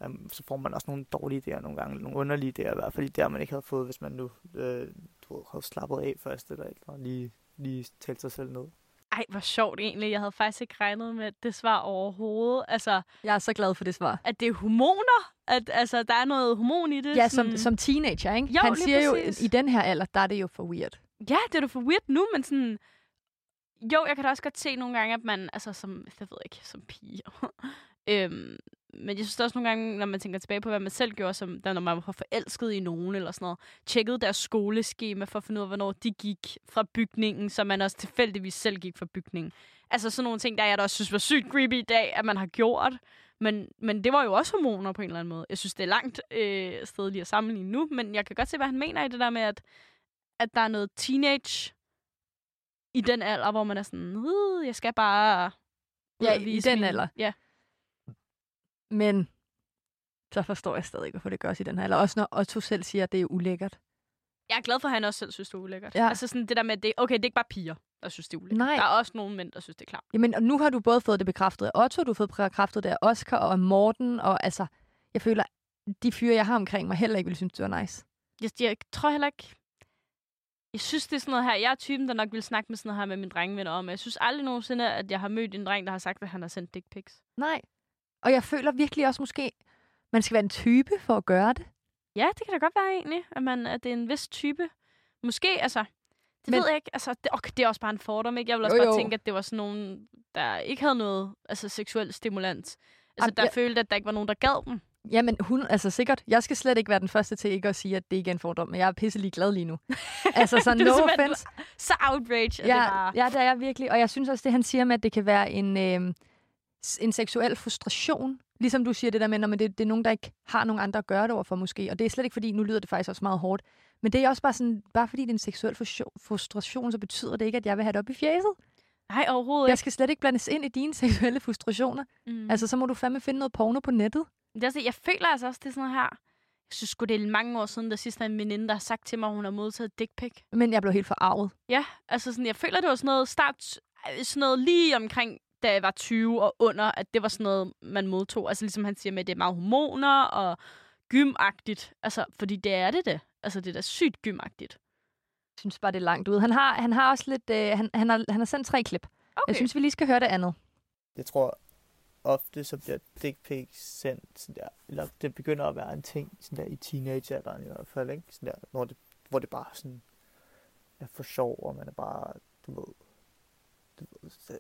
um, så får man også nogle dårlige idéer nogle gange, nogle underlige idéer i hvert fald, der man ikke havde fået, hvis man nu øh, du ved, havde slappet af først, eller, et eller andet, lige, lige talt sig selv ned. Ej, hvor sjovt egentlig. Jeg havde faktisk ikke regnet med det svar overhovedet. Altså, Jeg er så glad for det svar. at det er hormoner. At altså, der er noget hormon i det. Ja, som, som teenager, ikke? Jo, Han siger præcis. jo, i den her alder, der er det jo for weird. Ja, det er da for weird nu, men sådan... Jo, jeg kan da også godt se nogle gange, at man, altså som, jeg ved ikke, som pige. øhm, men jeg synes også nogle gange, når man tænker tilbage på, hvad man selv gjorde, som, da, når man var forelsket i nogen eller sådan noget, tjekkede deres skoleskema for at finde ud af, hvornår de gik fra bygningen, så man også tilfældigvis selv gik fra bygningen. Altså sådan nogle ting, der jeg da også synes var sygt creepy i dag, at man har gjort. Men, men det var jo også hormoner på en eller anden måde. Jeg synes, det er langt øh, sted lige at sammenligne nu, men jeg kan godt se, hvad han mener i det der med, at, at der er noget teenage i den alder, hvor man er sådan, "Uh, jeg skal bare... Ja, i den alder. Ja. Men så forstår jeg stadig ikke, hvorfor det gøres i den her alder. Også når Otto selv siger, at det er ulækkert. Jeg er glad for, at han også selv synes, det er ulækkert. Ja. Altså sådan det der med, at det, okay, det er ikke bare piger, der synes, det er ulækkert. Nej. Der er også nogle mænd, der synes, det er klart. Jamen, og nu har du både fået det bekræftet af Otto, du har fået bekræftet det af Oscar og af Morten, og altså, jeg føler, de fyre, jeg har omkring mig, heller ikke ville synes, det var nice. Jeg, jeg tror heller ikke... Jeg synes, det er sådan noget her. Jeg er typen, der nok vil snakke med sådan noget her med mine drengevenner om. Jeg synes aldrig nogensinde, at jeg har mødt en dreng, der har sagt, at han har sendt dick pics. Nej. Og jeg føler virkelig også måske, man skal være en type for at gøre det. Ja, det kan da godt være egentlig, at, man, at det er en vis type. Måske, altså... Det Men- ved jeg ikke. Altså, det, okay, det er også bare en fordom, ikke? Jeg vil også Jo, bare jo. tænke, at det var sådan nogen, der ikke havde noget altså, seksuel stimulans. Altså, Jamen, der jeg- følte, at der ikke var nogen, der gad dem. Jamen, hun, altså sikkert. Jeg skal slet ikke være den første til ikke at sige, at det ikke er en fordom, men jeg er pisselig glad lige nu. altså, så no offense. Så outrage, at det Ja, var... ja, det er jeg virkelig. Og jeg synes også, det han siger med, at det kan være en, øh, en seksuel frustration. Ligesom du siger det der med, når det, det er nogen, der ikke har nogen andre at gøre det overfor måske. Og det er slet ikke fordi, nu lyder det faktisk også meget hårdt. Men det er også bare sådan, bare fordi det er en seksuel frustration- så betyder det ikke, at jeg vil have det op i fjeset. Nej, overhovedet Jeg skal slet ikke blandes ind i dine seksuelle frustrationer. Mm. Altså, så må du fandme finde noget porno på nettet. Det er jeg føler altså også, det er sådan her. Jeg synes sgu, det er mange år siden, der sidst er en veninde, der har sagt til mig, at hun har modtaget dick pic. Men jeg blev helt forarvet. Ja, altså sådan, jeg føler, det var sådan noget start, øh, sådan noget lige omkring, da jeg var 20 og under, at det var sådan noget, man modtog. Altså ligesom han siger med, at det er meget hormoner og gymagtigt. Altså, fordi det er det det. Altså, det er da sygt gymagtigt. Jeg synes bare, det er langt ud. Han har, han har også lidt... Øh, han, han, har, han har sendt tre klip. Okay. Jeg synes, vi lige skal høre det andet. Jeg tror ofte, så bliver dick pics sendt sådan der, eller det begynder at være en ting sådan der i teenagealderen i hvert fald, ikke? Sådan der, når det, hvor det bare sådan er for sjov, og man er bare, du ved, du ved,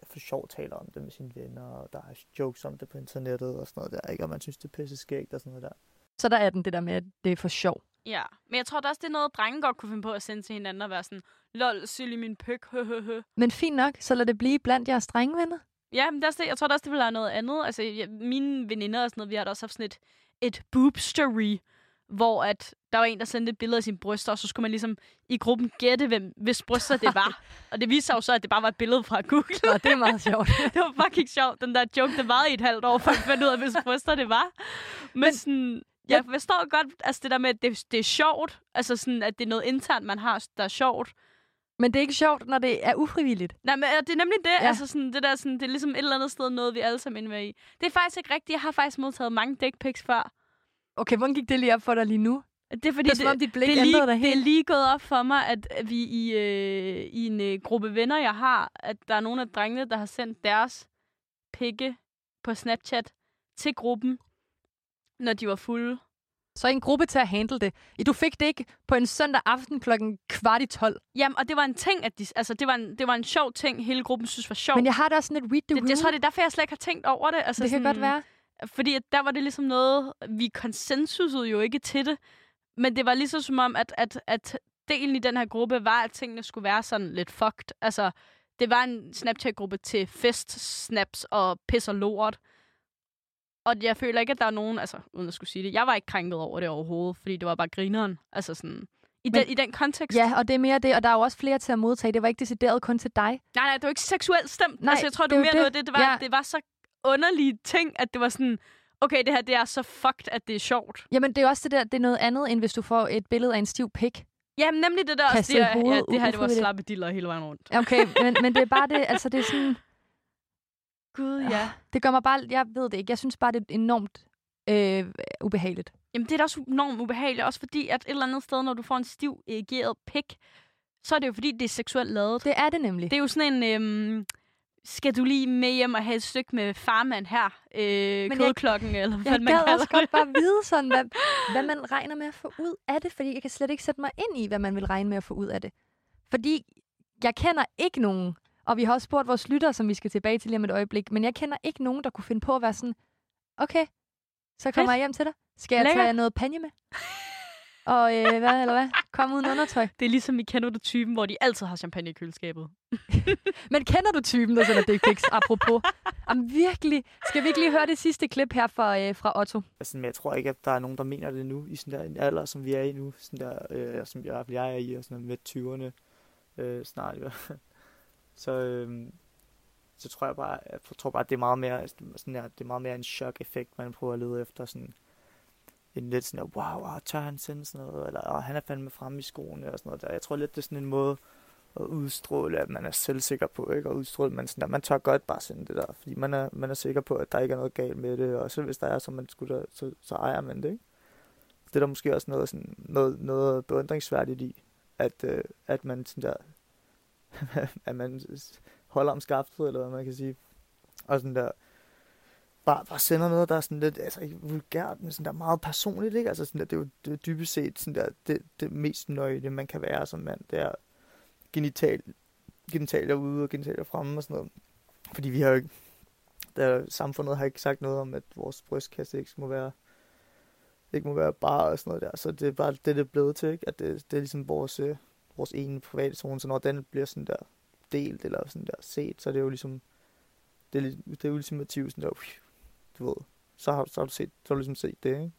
for sjov taler om det med sine venner, og der er jokes om det på internettet og sådan noget der, ikke? Og man synes, det er pisse skægt og sådan noget der. Så der er den det der med, at det er for sjov. Ja, men jeg tror da også, det er noget, drenge godt kunne finde på at sende til hinanden og være sådan, lol, silly min pøk, hø, hø, hø. Men fint nok, så lad det blive blandt jeres drengvenner. Ja, men det er også det. jeg tror da også, det vil være noget andet. Altså, jeg, mine veninder og sådan noget, vi har da også haft sådan et, et boobstory, hvor at der var en, der sendte et billede af sine bryster, og så skulle man ligesom i gruppen gætte, hvem, hvis bryster det var. og det viste sig jo så, at det bare var et billede fra Google. Nå, det er meget sjovt. det var fucking sjovt. Den der joke, det var i et halvt år, for at finde ud af, hvis bryster det var. Men, Men sådan, jeg forstår godt, altså det der med, at det, det er sjovt. Altså sådan, at det er noget internt, man har, der er sjovt. Men det er ikke sjovt, når det er ufrivilligt. Nej, men det er nemlig det. Ja. Ja. Altså sådan, det, der, sådan, det er ligesom et eller andet sted noget, vi alle sammen er med i. Det er faktisk ikke rigtigt. Jeg har faktisk modtaget mange dick pics før. Okay, hvordan gik det lige op for dig lige nu? Det er fordi, Det er som om dit blik det, er lige, dig det er helt. lige gået op for mig, at vi i, øh, i en øh, gruppe venner, jeg har, at der er nogle af drengene, der har sendt deres pikke på Snapchat til gruppen, når de var fulde. Så en gruppe til at handle det. Du fik det ikke på en søndag aften klokken kvart i 12. Jamen, og det var en ting, at de, altså, det, var en, det var en sjov ting, hele gruppen synes var sjov. Men jeg har da også sådan et read the det, room. det, jeg tror, det er derfor, jeg slet ikke har tænkt over det. Altså, det kan sådan, godt være. Fordi at der var det ligesom noget, vi konsensusede jo ikke til det, men det var ligesom som om, at, at, at delen i den her gruppe var, at tingene skulle være sådan lidt fucked. Altså, det var en Snapchat-gruppe til fest, snaps og pis og lort. Og jeg føler ikke, at der er nogen, altså uden at skulle sige det, jeg var ikke krænket over det overhovedet, fordi det var bare grineren. Altså sådan, i, Men- den, i den kontekst. Ja, og det er mere det, og der er jo også flere til at modtage. Det var ikke decideret kun til dig. Nej, nej, det var ikke seksuelt stemt. Nej, altså, jeg tror, det det, var mere det. det. Det var, ja. det var så underlige ting, at det var sådan, okay, det her det er så fucked, at det er sjovt. Jamen, det er også det der, det er noget andet, end hvis du får et billede af en stiv pik. Jamen, nemlig det der også, det, i her, ja, det her, det var slappe diller hele vejen rundt. Okay, men, men det er bare det, altså det er sådan, Gud, ja. det gør mig bare, jeg ved det ikke, jeg synes bare, det er enormt øh, ubehageligt. Jamen, det er da også enormt ubehageligt, også fordi, at et eller andet sted, når du får en stiv, erigeret pik, så er det jo fordi, det er seksuelt lavet. Det er det nemlig. Det er jo sådan en, øhm, skal du lige med hjem og have et stykke med farmand her? Øh, jeg- kodeklokken, eller hvad Jeg man kalder også det. godt bare vide, sådan, hvad, hvad man regner med at få ud af det, fordi jeg kan slet ikke sætte mig ind i, hvad man vil regne med at få ud af det. Fordi jeg kender ikke nogen, og vi har også spurgt vores lyttere, som vi skal tilbage til lige om et øjeblik, men jeg kender ikke nogen, der kunne finde på at være sådan, okay, så kommer Fedt. jeg hjem til dig. Skal jeg Lækkert. tage noget panje med? Og øh, hvad, eller hvad? Kom uden undertøj. Det er ligesom i Kender du typen, hvor de altid har champagne i køleskabet. Men kender du typen, der sender dick pics? Apropos. Jamen virkelig. Skal vi ikke lige høre det sidste klip her fra, øh, fra Otto? Altså, men jeg tror ikke, at der er nogen, der mener det nu, i sådan der en alder, som vi er i nu, sådan der, øh, som jeg, jeg er i, og sådan med 20'erne øh, snart i hvert fald. Så, øh, så tror jeg bare, jeg tror bare, at det er meget mere, sådan der, det er meget mere en chok-effekt, man prøver at lede efter, sådan, en lidt sådan, wow, wow, tør han sende sådan noget, eller oh, han er fandme fremme i skoene og sådan noget der. Jeg tror lidt, det er sådan en måde at udstråle, at man er selvsikker på, ikke? Og udstråle, man, sådan at man tør godt bare sende det der, fordi man er, man er sikker på, at der ikke er noget galt med det, og så hvis der er, så, man skulle der, så, så ejer man det, ikke? Det er der måske også noget, sådan, noget, noget beundringsværdigt i, at, øh, at man sådan der, at man holder om skaftet, eller hvad man kan sige, og sådan der, bare, bare sender noget, der er sådan lidt, altså ikke vulgært, men sådan der meget personligt, ikke? Altså sådan der, det er jo det er dybest set sådan der, det, det mest nøje, man kan være som mand, det er genital, genitalier ude og genitalier fremme og sådan noget. Fordi vi har jo ikke, der, samfundet har ikke sagt noget om, at vores brystkasse ikke må være ikke må være bare og sådan noget der. Så det er bare det, det er blevet til, ikke? At det, det er ligesom vores, øh, vores ene private zone. Så når den bliver sådan der delt eller sådan der set, så er det jo ligesom det, er, det er ultimativt sådan der, du ved, så har, så har du set, så har du ligesom set det, ikke?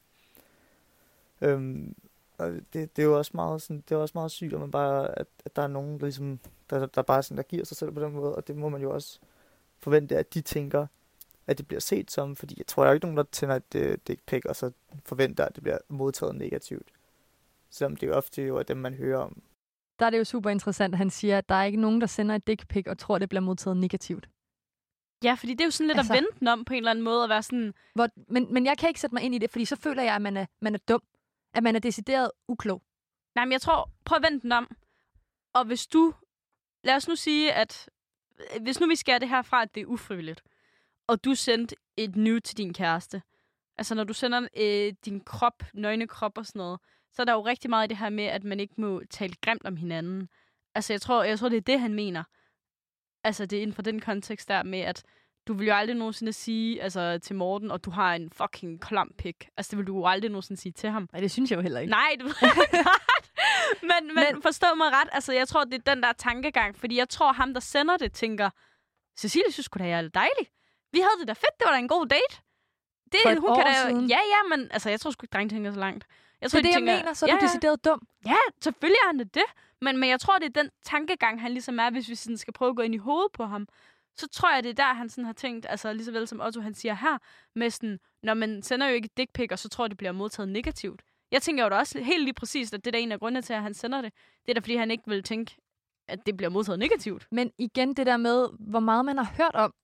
Øhm, og det, det, er jo også meget sådan, det er også meget sygt, at man bare, at, at der er nogen, der ligesom, der, der bare sådan, der giver sig selv på den måde, og det må man jo også forvente, at de tænker, at det bliver set som, fordi jeg tror, der er ikke nogen, der tænder et øh, dick pic, og så forventer, at det bliver modtaget negativt. Selvom det jo ofte jo er dem, man hører om. Der er det jo super interessant, at han siger, at der er ikke nogen, der sender et dick pic og tror, at det bliver modtaget negativt. Ja, fordi det er jo sådan lidt altså, at vente den om på en eller anden måde, at være sådan... Hvor, men, men jeg kan ikke sætte mig ind i det, fordi så føler jeg, at man er, man er dum. At man er decideret uklog. Nej, men jeg tror, prøv at vente den om. Og hvis du... Lad os nu sige, at... Hvis nu vi skærer det her fra, at det er ufrivilligt, og du sendte et nude til din kæreste, altså når du sender øh, din krop, nøgne krop og sådan noget, så er der jo rigtig meget i det her med, at man ikke må tale grimt om hinanden. Altså, jeg tror, jeg tror det er det, han mener altså det er inden for den kontekst der med, at du vil jo aldrig nogensinde sige altså, til Morten, og du har en fucking klam pik. Altså, det vil du jo aldrig nogensinde sige til ham. Nej, det synes jeg jo heller ikke. Nej, det ved jeg godt. Men, men, men forstå mig ret, altså, jeg tror, det er den der tankegang, fordi jeg tror, ham, der sender det, tænker, Cecilie synes sgu da, jeg er dejlig. Vi havde det da fedt, det var da en god date. Det, For hun kan da, siden. Ja, ja, men altså, jeg tror sgu ikke, drenge tænker så langt. Jeg tror, det er de det, tænker, jeg mener, så er ja, du decideret dum. Ja, selvfølgelig er han det. Men, men jeg tror, det er den tankegang, han ligesom er, hvis vi sådan skal prøve at gå ind i hovedet på ham. Så tror jeg, det er der, han sådan har tænkt, altså lige så vel som Otto han siger her, med sådan, når man sender jo ikke dick pic, og så tror jeg, det bliver modtaget negativt. Jeg tænker jo da også helt lige præcis, at det er en af grundene til, at han sender det. Det er da, fordi han ikke vil tænke, at det bliver modtaget negativt. Men igen, det der med, hvor meget man har hørt om,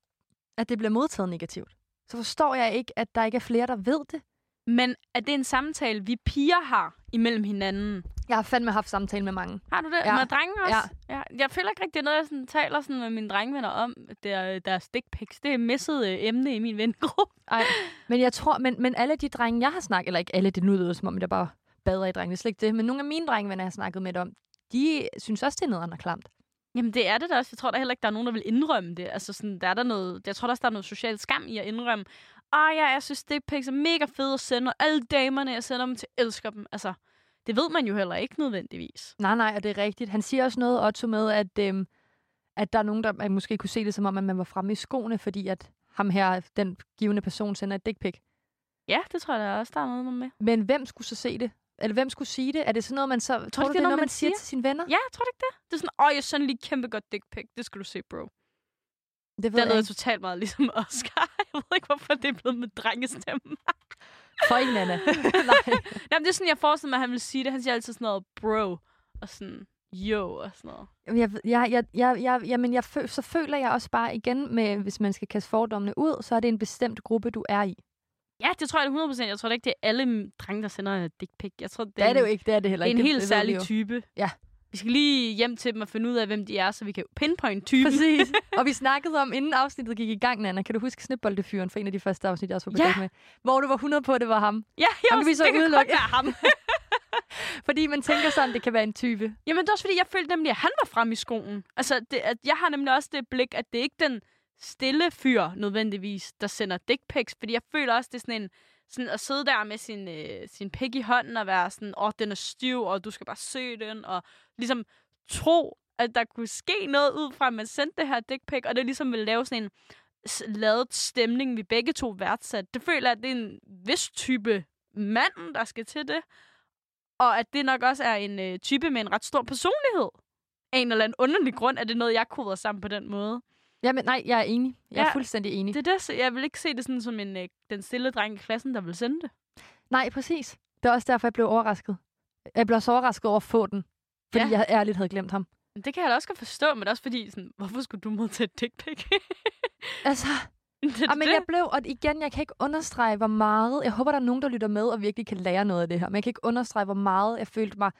at det bliver modtaget negativt. Så forstår jeg ikke, at der ikke er flere, der ved det. Men er det en samtale, vi piger har imellem hinanden? Jeg har fandme haft samtale med mange. Har du det? Ja. Med drenge også? Ja. ja. Jeg føler ikke rigtig, det er noget, jeg sådan, taler sådan med mine drengevenner om. Det er deres dick pics. Det er misset øh, emne i min vengruppe. Ej, men jeg tror, men, men alle de drenge, jeg har snakket, eller ikke alle, det nu lyder som om, jeg bare bader i drenge, det er slet ikke det, men nogle af mine drengevenner, jeg har snakket med om, de synes også, det er noget klamt. Jamen, det er det da også. Jeg tror da heller ikke, der er nogen, der vil indrømme det. Altså, sådan, der er der noget, jeg tror også, der er noget social skam i at indrømme. Åh ja, jeg synes, dick pics er mega fede at sende, og alle damerne, jeg sender dem til, elsker dem. Altså, det ved man jo heller ikke nødvendigvis. Nej, nej, og det er rigtigt. Han siger også noget, Otto, med, at, øhm, at der er nogen, der man måske kunne se det som om, at man var fremme i skoene, fordi at ham her, den givende person, sender et dick pic. Ja, det tror jeg da også, der er noget med. Men hvem skulle så se det? Eller hvem skulle sige det? Er det sådan noget, man så... Tror, tror du, du, det er noget, man siger til sine venner? Ja, tror du ikke det? Det er sådan, åh, jeg sender lige kæmpe godt dick pic. Det skal du se, bro. Det ved Den jeg er ikke. totalt meget ligesom Oscar. Jeg ved ikke, hvorfor det er blevet med drengestemme. For ikke, Nana. Nej. Jamen, det er sådan, jeg forestiller mig, at han vil sige det. Han siger altid sådan noget, bro, og sådan, yo, og sådan noget. Jeg, jeg, jeg, jeg, jeg, jamen, jeg fø, så føler jeg også bare igen, med, hvis man skal kaste fordommene ud, så er det en bestemt gruppe, du er i. Ja, det tror jeg det er 100%. Jeg tror da ikke, det er alle drenge, der sender en dick pic. Jeg tror, det, Det er det jo ikke, det er det heller Det er ikke. en Det- helt det særlig jo. type. Ja. Vi skal lige hjem til dem og finde ud af, hvem de er, så vi kan pinpoint typen. Præcis. Og vi snakkede om, inden afsnittet gik i gang, Nana, kan du huske snibboldefyren for en af de første afsnit, jeg også var på Ja. med? Hvor du var 100 på, at det var ham. Ja, jeg kan vi så det kan udelukke. være ham. Fordi man tænker sådan, det kan være en type. Jamen, det er også fordi, jeg følte nemlig, at han var frem i skoen. Altså, det, at jeg har nemlig også det blik, at det er ikke den stille fyr, nødvendigvis, der sender dick pics. Fordi jeg føler også, det er sådan en... Sådan at sidde der med sin, øh, sin pik i hånden og være sådan, åh, oh, den er stiv, og du skal bare søge den, og ligesom tro, at der kunne ske noget ud fra, at man sendte det her dick pic, og det ligesom ville lave sådan en lavet stemning, vi begge to værdsat. Det føler jeg, at det er en vis type mand, der skal til det. Og at det nok også er en øh, type med en ret stor personlighed. Af en eller anden underlig grund er det noget, jeg koder sammen på den måde. Jamen, nej, jeg er enig. Jeg er Ja. fuldstændig enig. Det er det, så jeg vil ikke se det sådan som en, øh, den stille dreng i klassen, der vil sende det. Nej, præcis. Det er også derfor, jeg blev overrasket. Jeg blev så overrasket over at få den. Fordi Ja. jeg ærligt havde glemt ham. Det kan jeg da også godt forstå, men det er også fordi, sådan, hvorfor skulle du modtage et dick pic? Altså, det, ah, men jeg blev, og igen, jeg kan ikke understrege, hvor meget... Jeg håber, der er nogen, der lytter med og virkelig kan lære noget af det her. Men jeg kan ikke understrege, hvor meget jeg følte mig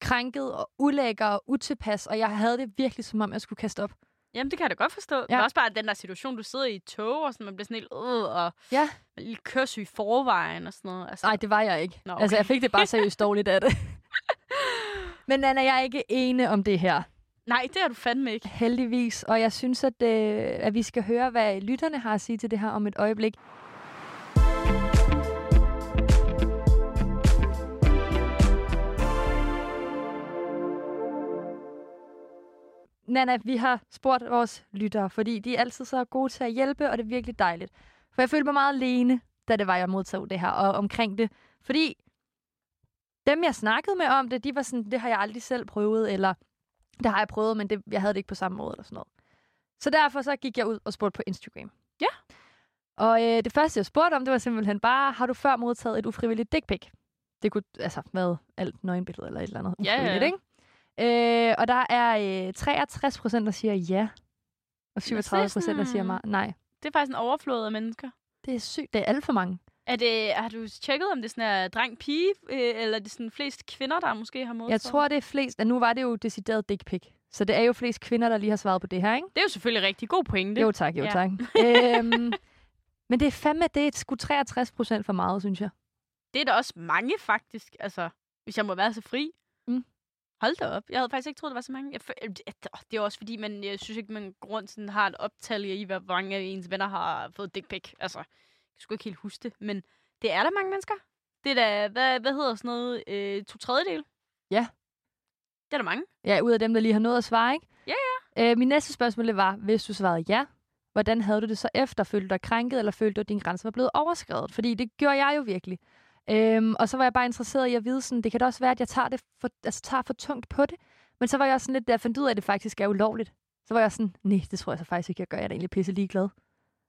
krænket og ulækker og utilpas. Og jeg havde det virkelig, som om jeg skulle kaste op. Jamen, det kan jeg da godt forstå. Ja. Men også bare den der situation, du sidder i et tog, og sådan, man bliver sådan helt, øh, og Ja. lige kørsel i forvejen og sådan noget. Altså, Nej, det var jeg ikke. Nå, okay. Altså, jeg fik det bare seriøst dårligt af det. Men Anna, jeg er ikke ene om det her. Nej, det er du fandme ikke. Heldigvis. Og jeg synes, at, øh, at vi skal høre, hvad lytterne har at sige til det her om et øjeblik. Nana, vi har spurgt vores lyttere, fordi de er altid så gode til at hjælpe, og det er virkelig dejligt. For jeg følte mig meget alene, da det var, jeg modtog det her, og omkring det. Fordi dem, jeg snakkede med om det, de var sådan, det har jeg aldrig selv prøvet, eller det har jeg prøvet, men det, jeg havde det ikke på samme måde, eller sådan noget. Så derfor så gik jeg ud og spurgte på Instagram. Ja. Og øh, det første, jeg spurgte om, det var simpelthen bare, har du før modtaget et ufrivilligt dick pic? Det kunne altså være alt nøgenbillede eller et eller andet Ja, ja. ikke? Øh, og der er øh, 63 procent, der siger ja. Og 37 procent, der siger nej. Det er faktisk en overflod af mennesker. Det er sygt. Det er alt for mange. Er det, har du tjekket, om det er sådan er dreng-pige, øh, eller er det sådan flest kvinder, der måske har modtaget? Jeg tror, det er flest... Ja, nu var det jo decideret dick pic. Så det er jo flest kvinder, der lige har svaret på det her, ikke? Det er jo selvfølgelig rigtig god pointe. Jo tak, jo Ja. tak. øhm, men det er fandme, det er sgu 63 procent for meget, synes jeg. Det er da også mange, faktisk. Altså, hvis jeg må være så fri. Mm. Hold da op. Jeg havde faktisk ikke troet, det var så mange. Jeg, fø- det, er også fordi, man, jeg synes ikke, man går rundt sådan, har et optal i, hvor mange af ens venner har fået dick pic. Altså, jeg skulle ikke helt huske det, men det er der mange mennesker. Det er da, hvad, hvad hedder sådan noget, øh, to tredjedel? Ja. Det er der mange. Ja, ud af dem, der lige har nået at svare, ikke? Ja, ja. Øh, min næste spørgsmål var, hvis du svarede ja, hvordan havde du det så efter? Følte du dig krænket, eller følte du, at din grænse var blevet overskrevet? Fordi det gjorde jeg jo virkelig. Øhm, og så var jeg bare interesseret i at vide, sådan, det kan da også være, at jeg tager, det for, altså, tager for tungt på det. Men så var jeg også sådan lidt, da jeg fandt ud af, at det faktisk er ulovligt. Så var jeg sådan, nej, det tror jeg så faktisk ikke, jeg gør. Jeg er da egentlig pisse ligeglad.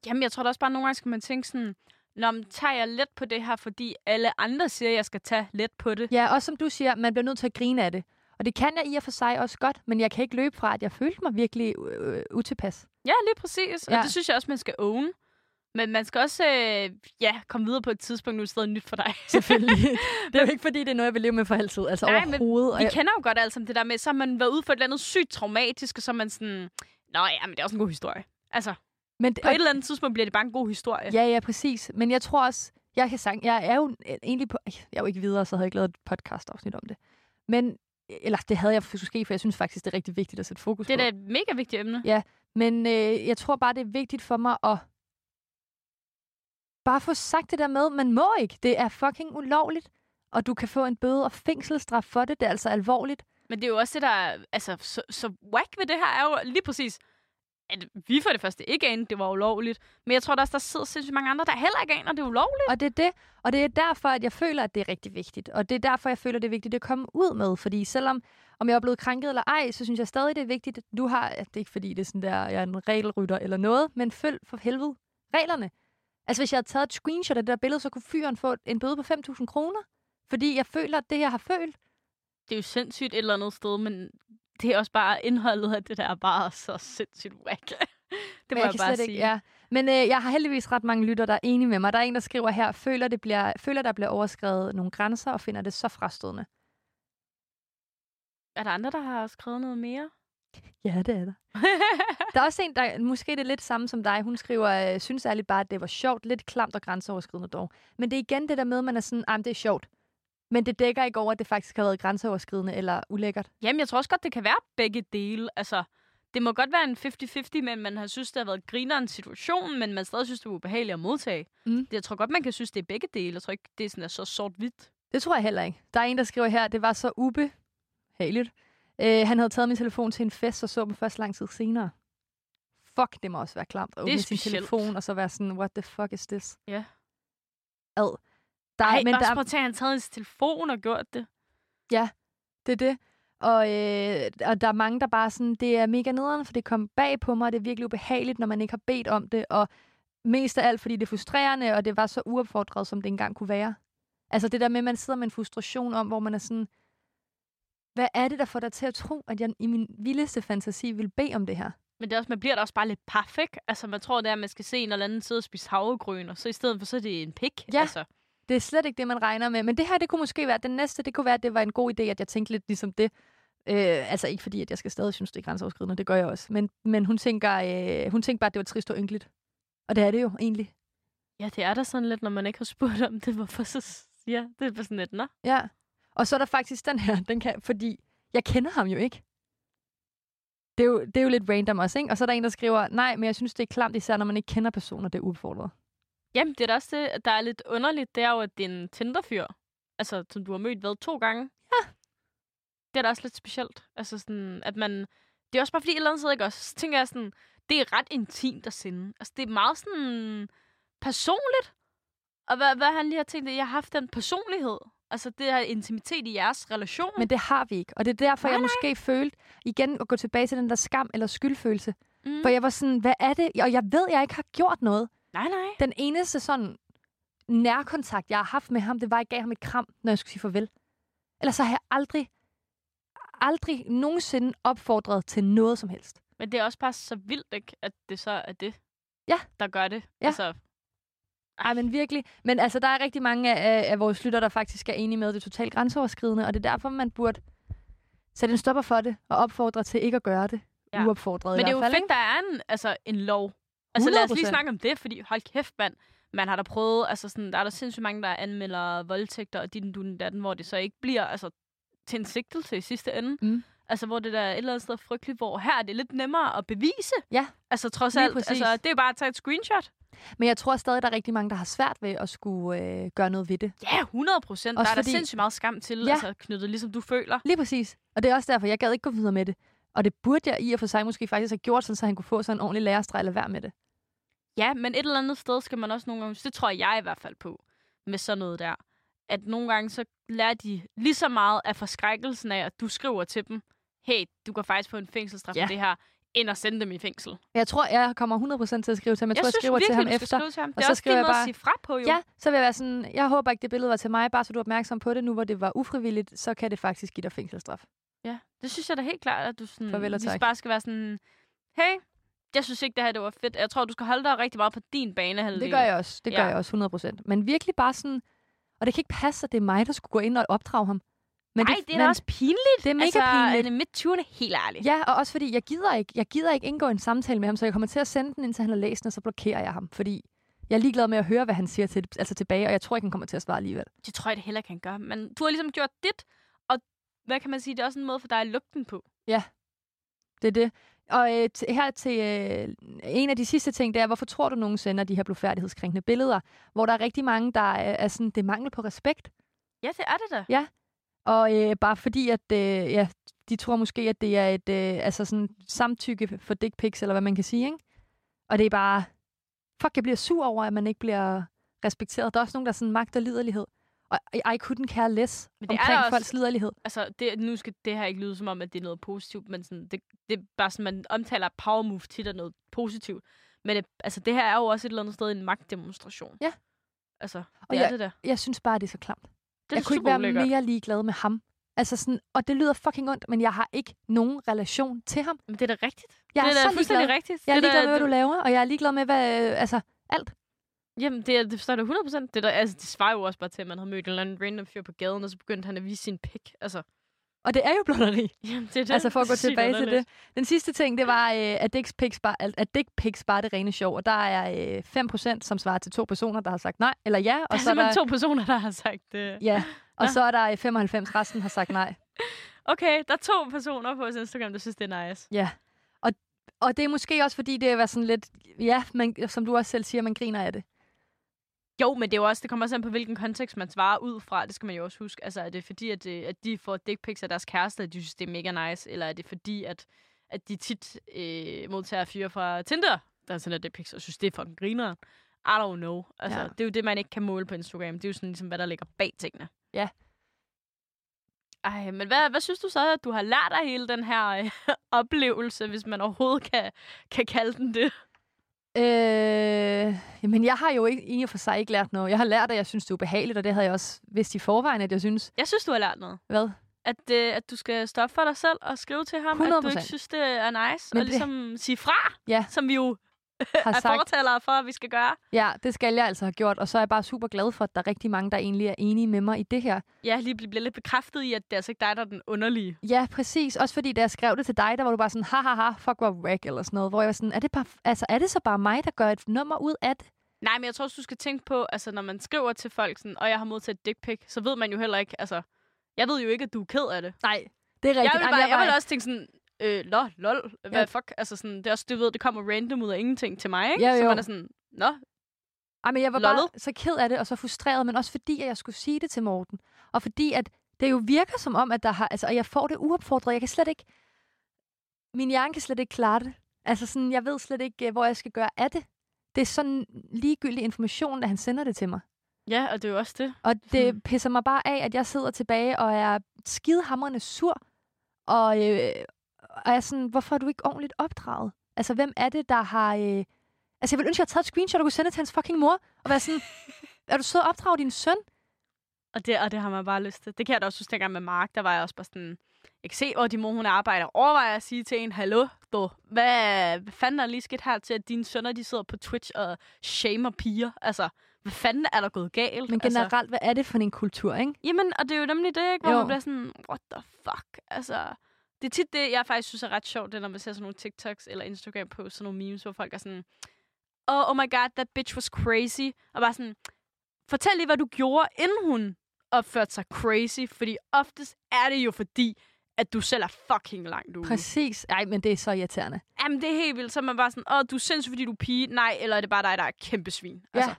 Jamen, jeg tror da også bare, at nogle gange skal man tænke sådan, Nå, men tager jeg let på det her, fordi alle andre siger, at jeg skal tage let på det. Ja, også som du siger, man bliver nødt til at grine af det. Og det kan jeg i og for sig også godt, men jeg kan ikke løbe fra, at jeg følte mig virkelig øh, utilpas. Ja, lige præcis. Og Ja. det synes jeg også, man skal own. Men man skal også øh, ja, komme videre på et tidspunkt, nu er det stadig nyt for dig. Selvfølgelig. det er jo ikke, fordi det er noget, jeg vil leve med for altid. Altså Nej, men overhovedet. Og Vi jeg, kender jo godt alt sammen det der med, så har man været ude for et eller andet sygt traumatisk, og så er man sådan, Nå ja, men det er også en god historie. Altså, men, på et eller andet tidspunkt bliver det bare en god historie. Ja, ja, præcis. Men jeg tror også, jeg kan sang, jeg er jo egentlig på, jeg er jo ikke videre, så havde jeg ikke lavet et podcast-afsnit om det. Men, eller det havde jeg måske, for jeg synes faktisk, det er rigtig vigtigt at sætte fokus Det er på. da et mega vigtigt emne. Ja. Men øh, jeg tror bare, det er vigtigt for mig at bare få sagt det der med, man må ikke. Det er fucking ulovligt. Og du kan få en bøde og fængselsstraf for det. Det er altså alvorligt. Men det er jo også det, der er, altså, så, så whack ved det her er jo lige præcis, at vi for det første ikke anede, det var ulovligt. Men jeg tror da også, der sidder sindssygt mange andre, der heller ikke aner, det er ulovligt. Og det er det. Og det er derfor, at jeg føler, at det er rigtig vigtigt. Og det er derfor, jeg føler, det er vigtigt at komme ud med. Fordi selvom om jeg er blevet krænket eller ej, så synes jeg stadig, det er vigtigt, du har... Det er ikke fordi, det er sådan der, jeg er en regelrytter eller noget, men følg for helvede reglerne. Altså, hvis jeg havde taget et screenshot af det der billede, så kunne fyren få en bøde på 5.000 kroner. Fordi jeg føler, at det, jeg har følt... Det er jo sindssygt et eller andet sted, men det er også bare indholdet af det der er bare så sindssygt whack. det må Men jeg, kan bare sige. Ikke, ja. Men øh, jeg har heldigvis ret mange lytter, der er enige med mig. Der er en, der skriver her, føler, det bliver, føler der bliver overskrevet nogle grænser, og finder det så frastødende. Er der andre, der har skrevet noget mere? Ja, det er der. Der er også en, der måske det er lidt samme som dig. Hun skriver, øh, synes ærligt bare, at det var sjovt. Lidt klamt og grænseoverskridende dog. Men det er igen det der med, at man er sådan, at det er sjovt. Men det dækker ikke over, at det faktisk har været grænseoverskridende eller ulækkert. Jamen, jeg tror også godt, det kan være begge dele. Altså, det må godt være en 50-50, men man har synes, det har været grineren situation, men man stadig synes, det var ubehageligt at modtage. Mm. Det, jeg tror godt, man kan synes, det er begge dele. Jeg tror ikke, det er sådan er så sort-hvidt. Det tror jeg heller ikke. Der er en, der skriver her, det var så ubehageligt. Øh, han havde taget min telefon til en fest, og så dem først lang tid senere. Fuck, det må også være klamt at åbne sin telefon, og så være sådan, what the fuck is this? Ja. Ad. Der, Ej, men også der, prøv at tage, at han taget hans telefon og gjort det. Det er det. Og, øh, og der er mange, der bare sådan, det er mega nederen, for det kom bag på mig, og det er virkelig ubehageligt, når man ikke har bedt om det, og mest af alt, fordi det er frustrerende, og det var så uopfordret, som det engang kunne være. Altså det der med, at man sidder med en frustration om, hvor man er sådan, hvad er det, der får dig til at tro, at jeg i min vildeste fantasi vil bede om det her? Men det er også, man bliver da også bare lidt ikke? Altså, man tror, det er, at man skal se en eller anden sidde og spise havregryn, og så i stedet for, så er det en pik. Ja. Altså. Det er slet ikke det, man regner med. Men det her, det kunne måske være, den næste, det kunne være, at det var en god idé, at jeg tænkte lidt ligesom det. Øh, altså ikke fordi, at jeg skal stadig synes, det er grænseoverskridende, det gør jeg også. Men, men hun, tænker, øh, hun tænker bare, at det var trist og ynkeligt. Og det er det jo egentlig. Ja, det er da sådan lidt, når man ikke har spurgt om det. Hvorfor så... Ja, det er bare sådan lidt, nå. Ja. Og så er der faktisk den her, den kan, fordi jeg kender ham jo ikke. Det er jo, det er jo lidt random også, ikke? Og så er der en, der skriver, nej, men jeg synes, det er klamt, især når man ikke kender personer, det er udfordret. Jamen, det er da også det, der er lidt underligt. Det er jo, at det er en Tinder-fyr. Altså, som du har mødt, hvad, to gange? Ja. Det er da også lidt specielt. Altså sådan, at man... Det er også bare fordi, et eller andet sted, ikke også? Så tænker jeg sådan, det er ret intimt at sende. Altså, det er meget sådan personligt. Og hvad, hvad han lige har tænkt, at jeg har haft den personlighed. Altså, det her intimitet i jeres relation. Men det har vi ikke. Og det er derfor, Nej, jeg måske følte, igen at gå tilbage til den der skam eller skyldfølelse. mm. For jeg var sådan, hvad er det? Og jeg ved, jeg ikke har gjort noget. Nej, nej. Den eneste sådan nærkontakt, jeg har haft med ham, det var, at jeg gav ham et kram, når jeg skulle sige farvel. Ellers så har jeg aldrig, aldrig nogensinde opfordret til noget som helst. Men det er også bare så vildt, ikke? At det så er det, Ja. der gør det. Ja. Altså, Ej, men virkelig. Men altså, der er rigtig mange af, af vores lytter, der faktisk er enige med, at det er totalt grænseoverskridende, og det er derfor, man burde sætte en stopper for det, og opfordre til ikke at gøre det. Ja. Uopfordret Men det er jo fald. fedt, der er en, altså, en lov. Altså lad os lige 100%. snakke om det, fordi hold kæft, mand. Man har da prøvet, altså sådan, der er der sindssygt mange, der anmelder voldtægter og din dun datten, hvor det så ikke bliver altså, til en sigtelse i sidste ende. Mm. Altså, hvor det der er et eller andet sted frygteligt, hvor her er det lidt nemmere at bevise. Ja, Altså, trods alt, præcis. altså, det er bare at tage et screenshot. Men jeg tror stadig, der er rigtig mange, der har svært ved at skulle øh, gøre noget ved det. Ja, 100 procent. Der er der fordi- sindssygt meget skam til, Ja. altså knyttet, ligesom du føler. Lige præcis. Og det er også derfor, jeg gad ikke gå videre med det. Og det burde jeg i og for sig måske faktisk have gjort, sådan, så han kunne få sådan en ordentlig lærestreg eller være med det. Ja, men et eller andet sted skal man også nogle gange, det tror jeg i hvert fald på, med sådan noget der, at nogle gange så lærer de lige så meget af forskrækkelsen af, at du skriver til dem, hey, du kan faktisk få en fængselsstraf Ja. for det her, end at sende dem i fængsel. Jeg tror, jeg kommer 100% til at skrive til ham. Jeg, tror, jeg skriver til virkelig, ham du skal efter. skrive til ham. og Det er så også skriver jeg bare- at sige fra på, jo. Ja, så vil jeg være sådan, jeg håber ikke, det billede var til mig, bare så du er opmærksom på det nu, hvor det var ufrivilligt, så kan det faktisk give dig fængselsstraf. ja. Det synes jeg da helt klart, at du sådan, Farvel og tak. bare skal være sådan, hey, jeg synes ikke, det her det var fedt. Jeg tror, du skal holde dig rigtig meget på din bane. Det gør jeg også. Det gør Ja. jeg også 100%. Men virkelig bare sådan, og det kan ikke passe, at det er mig, der skulle gå ind og opdrage ham. Men Nej, det er da men, også pinligt. det er mega altså, pinligt. Altså, midt 20'erne, helt ærligt. Ja, og også fordi, jeg gider ikke, jeg gider ikke indgå en samtale med ham, så jeg kommer til at sende den, indtil han har læst den, og så blokerer jeg ham. Fordi jeg er ligeglad med at høre, hvad han siger til, altså tilbage, og jeg tror ikke, han kommer til at svare alligevel. Det tror jeg det heller kan gøre. Men du har ligesom gjort dit, og hvad kan man sige, det er også en måde for dig at lukke den på. Det er det. Og øh, her til øh, en af de sidste ting, det er, hvorfor tror du, nogen sender de her blodfærdighedskrænkende billeder, hvor der er rigtig mange, der er, er sådan, det er mangel på respekt. Ja, det er det da. Og øh, bare fordi, at øh, ja, de tror måske, at det er et øh, altså sådan samtykke for dick pics, eller hvad man kan sige, ikke? Og det er bare, fuck, jeg bliver sur over, at man ikke bliver respekteret. Der er også nogen, der er sådan magt og liderlighed. Og I, couldn't care less Men det er omkring der også- folks liderlighed. Altså, det, nu skal det her ikke lyde som om, at det er noget positivt, men sådan, det, det er bare sådan, man omtaler power move tit af noget positivt. Men det, altså, det her er jo også et eller andet sted en magtdemonstration. Ja. Altså, det Og er jeg- det der. Jeg synes bare, det er så klamt. Det jeg kunne ikke være ulækkert. mere ligeglad med ham. Altså sådan, og det lyder fucking ondt, men jeg har ikke nogen relation til ham. Men det er da rigtigt. Jeg det er, er da fuldstændig ligeglad. rigtigt. Jeg er det ligeglad med, hvad du laver, og jeg er ligeglad med, hvad, øh, altså, alt. Jamen, det, er, det forstår jeg 100%. Det, der, altså, det svarer jo også bare til, at man havde mødt en eller anden random fyr på gaden, og så begyndte han at vise sin pik. Altså, Og det er jo blotteri. jamen, det er det. Altså for at gå tilbage til det. Den sidste ting, det var, øh, at dick pics bare, at dick pics bare er det rene sjov. Og der er øh, 5%, som svarer til to personer, der har sagt nej eller ja. Der er Og så er simpelthen der, to personer, der har sagt det. ja, og Nå. så er der øh, 95, resten har sagt nej. Okay, der er to personer på Instagram, der synes, det er nice. Ja. Og, og det er måske også, fordi det var sådan lidt, ja, man, som du også selv siger, man griner af det. Jo, men det er jo også, det kommer også an på, hvilken kontekst man svarer ud fra. Det skal man jo også huske. Altså, er det fordi, at, det, at de får dick pics af deres kæreste, at de synes, det er mega nice? Eller er det fordi, at, at de tit øh, modtager fyre fra Tinder, der sender dick pics, og synes, det er fucking griner? I don't know. Altså, Ja. ja. det er jo det, man ikke kan måle på Instagram. Det er jo sådan ligesom, hvad der ligger bag tingene. Ja. Ej, men hvad, hvad synes du så, at du har lært af hele den her øh, oplevelse, hvis man overhovedet kan, kan kalde den det? Øh, jamen, jeg har jo ikke, i og for sig ikke lært noget. Jeg har lært, at jeg synes, det er ubehageligt, og det havde jeg også vidst i forvejen, at jeg synes. Jeg synes, du har lært noget. Hvad? At, øh, at du skal stoppe for dig selv og skrive til ham, at du 100%. ikke synes, det er nice. Men og det- ligesom sige fra, Ja, som vi jo har er sagt. fortalere for, at vi skal gøre. Ja, det skal jeg altså have gjort, og så er jeg bare super glad for, at der er rigtig mange, der egentlig er enige med mig i det her. Ja, lige bl- bliver lidt bekræftet i, at det er altså ikke dig, der er den underlige. Ja, præcis. Også fordi, da jeg skrev det til dig, der var du bare sådan, ha, ha, ha, fuck, hvor wreck, eller sådan noget. Hvor jeg var sådan, er det, bare, altså, er det så bare mig, der gør et nummer ud af det? Nej, men jeg tror også, du skal tænke på, altså når man skriver til folk sådan, og jeg har modtaget et dick pic, så ved man jo heller ikke, altså, jeg ved jo ikke, at du er ked af det. Nej, det er rigtigt. Jeg vil, bare, jeg vil også tænke sådan, øh, lol, lol, hvad Ja. fuck, altså sådan, det er også, du ved, det kommer random ud af ingenting til mig, ikke? Ja, så jo. man er sådan, nå, Ej, men jeg var bare Lollet. så ked af det, og så frustreret, men også fordi, at jeg skulle sige det til Morten. Og fordi, at det jo virker som om, at der har, altså, og jeg får det uopfordret. Jeg kan slet ikke, min hjerne kan slet ikke klare det. Altså sådan, jeg ved slet ikke, øh, hvor jeg skal gøre af det. Det er sådan ligegyldig information, at han sender det til mig. ja, og det er jo også det. Og det Hmm. pisser mig bare af, at jeg sidder tilbage og er skidehamrende sur. Og, øh, og er sådan, hvorfor er du ikke ordentligt opdraget? Altså, hvem er det, der har... Øh... Altså, jeg vil ønske, at jeg havde taget et screenshot og kunne sende det til hans fucking mor. Og være sådan, er du sød at opdrage din søn? Og det, og det har man bare lyst til. Det kan jeg da også huske dengang med Mark, der var jeg også bare sådan, jeg kan se, hvor din mor hun arbejder. Overvejer at sige til en, hallo, du, hvad, hvad fanden er lige sket her til, at dine sønner, de sidder på Twitch og shamer piger? Altså, hvad fanden er der gået galt? Men altså, generelt, hvad er det for en kultur, ikke? Jamen, og det er jo nemlig det, ikke? Hvor Jo. man bliver sådan, what the fuck? Altså, det er tit det, jeg faktisk synes er ret sjovt, det er, når man ser sådan nogle TikToks eller Instagram på sådan nogle memes, hvor folk er sådan, oh, oh my god, that bitch was crazy. Og bare sådan, fortæl lige, hvad du gjorde, inden hun opførte sig crazy. Fordi oftest er det jo fordi, at du selv er fucking langt ude. Præcis. Ej, men det er så irriterende. Jamen, det er helt vildt. Så er man bare sådan, åh, du er sindssyg, fordi du er pige. Nej, eller er det bare dig, der er kæmpe svin? Ja. Altså,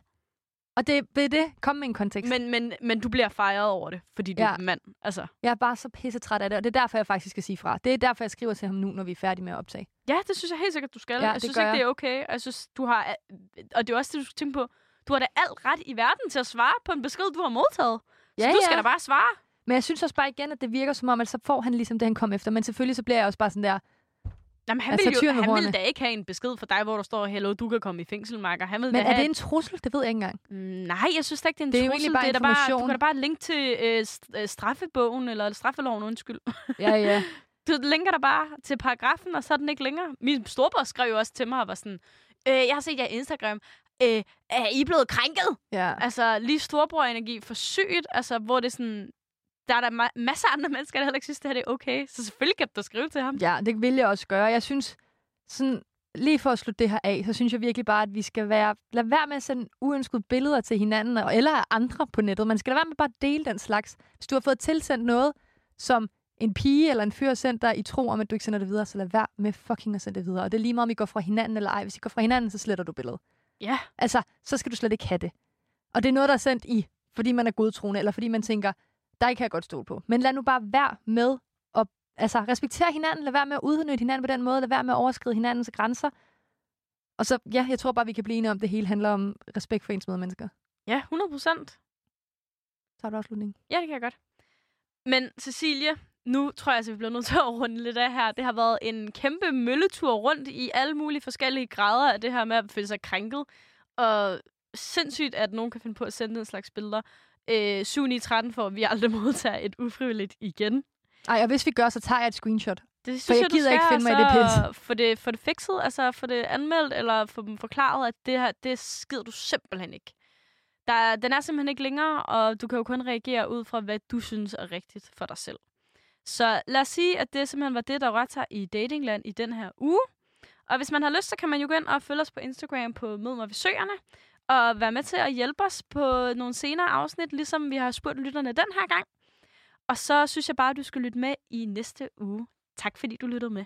Og det er det. Kom med en kontekst. Men... men, men, du bliver fejret over det, fordi du Ja. er en mand. Altså. Jeg er bare så pissetræt af det, og det er derfor, jeg faktisk skal sige fra. Det er derfor, jeg skriver til ham nu, når vi er færdige med at optage. Ja, det synes jeg helt sikkert, du skal. Ja, jeg det synes ikke, jeg. det er okay. Jeg synes, du har... Og det er også det, du skal tænke på. Du har da alt ret i verden til at svare på en besked, du har modtaget. Så Ja, du skal ja. da bare svare. Men jeg synes også bare igen, at det virker som om, at så får han ligesom det, han kom efter. Men selvfølgelig så bliver jeg også bare sådan der, Jamen, han, Altså, vil jo, han vil hornene. da ikke have en besked fra dig, hvor der står, hello, du kan komme i fængsel, Marker. Han vil men er have... det en trussel? Det ved jeg ikke engang. Mm, Nej, jeg synes da ikke, det er en Det er jo trussel. egentlig bare det er bare, du kan da bare linke til øh, øh, straffebogen, eller straffeloven, undskyld. Ja, ja. Du linker der bare til paragrafen, og så er den ikke længere. Min storebror skrev jo også til mig og var sådan, øh, jeg har set jer Instagram. Øh, er I blevet krænket? ja. Altså, lige storebror-energi for sygt, altså, hvor det er sådan... Der er der ma- masser af andre mennesker, der heller ikke synes, det her det er okay. Så selvfølgelig kan du skrive til ham. Ja, det vil jeg også gøre. Jeg synes, sådan, lige for at slutte det her af, så synes jeg virkelig bare, at vi skal være, lade være med at sende uønskede billeder til hinanden, eller af andre på nettet. Man skal lade være med bare at dele den slags. Hvis du har fået tilsendt noget, som en pige eller en fyr har sendt dig i tro om, at du ikke sender det videre, så lad være med fucking at sende det videre. Og det er lige meget, om I går fra hinanden eller ej. Hvis I går fra hinanden, så sletter du billedet. Ja. Altså, så skal du slet ikke have det. Og det er noget, der er sendt i, fordi man er godtroende, eller fordi man tænker, dig kan jeg godt stole på. Men lad nu bare være med at altså, respektere hinanden, lad være med at udnytte hinanden på den måde, lad være med at overskride hinandens grænser. Og så, ja, jeg tror bare, vi kan blive enige om, at det hele handler om respekt for ens medmennesker. Ja, 100 procent. Så har du afslutningen. Ja, det kan jeg godt. Men Cecilie, nu tror jeg, at vi bliver nødt til at runde lidt af her. Det har været en kæmpe mølletur rundt i alle mulige forskellige grader af det her med at føle sig krænket. Og sindssygt, at nogen kan finde på at sende den slags billeder. Øh, 7 9 13 for, at vi aldrig modtager et ufrivilligt igen. Ej, og hvis vi gør, så tager jeg et screenshot. Det synes jeg jeg, du gider skal, ikke finde mig i det altså, Få det, få det fikset, altså få det anmeldt, eller få dem forklaret, at det her, det skider du simpelthen ikke. Der, er- den er simpelthen ikke længere, og du kan jo kun reagere ud fra, hvad du synes er rigtigt for dig selv. Så lad os sige, at det simpelthen var det, der rørte sig i Datingland i den her uge. Og hvis man har lyst, så kan man jo gå ind og følge os på Instagram på Mød mig ved Søerne, at være med til at hjælpe os på nogle senere afsnit, ligesom vi har spurgt lytterne den her gang. Og så synes jeg bare, at du skal lytte med i næste uge. Tak fordi du lyttede med.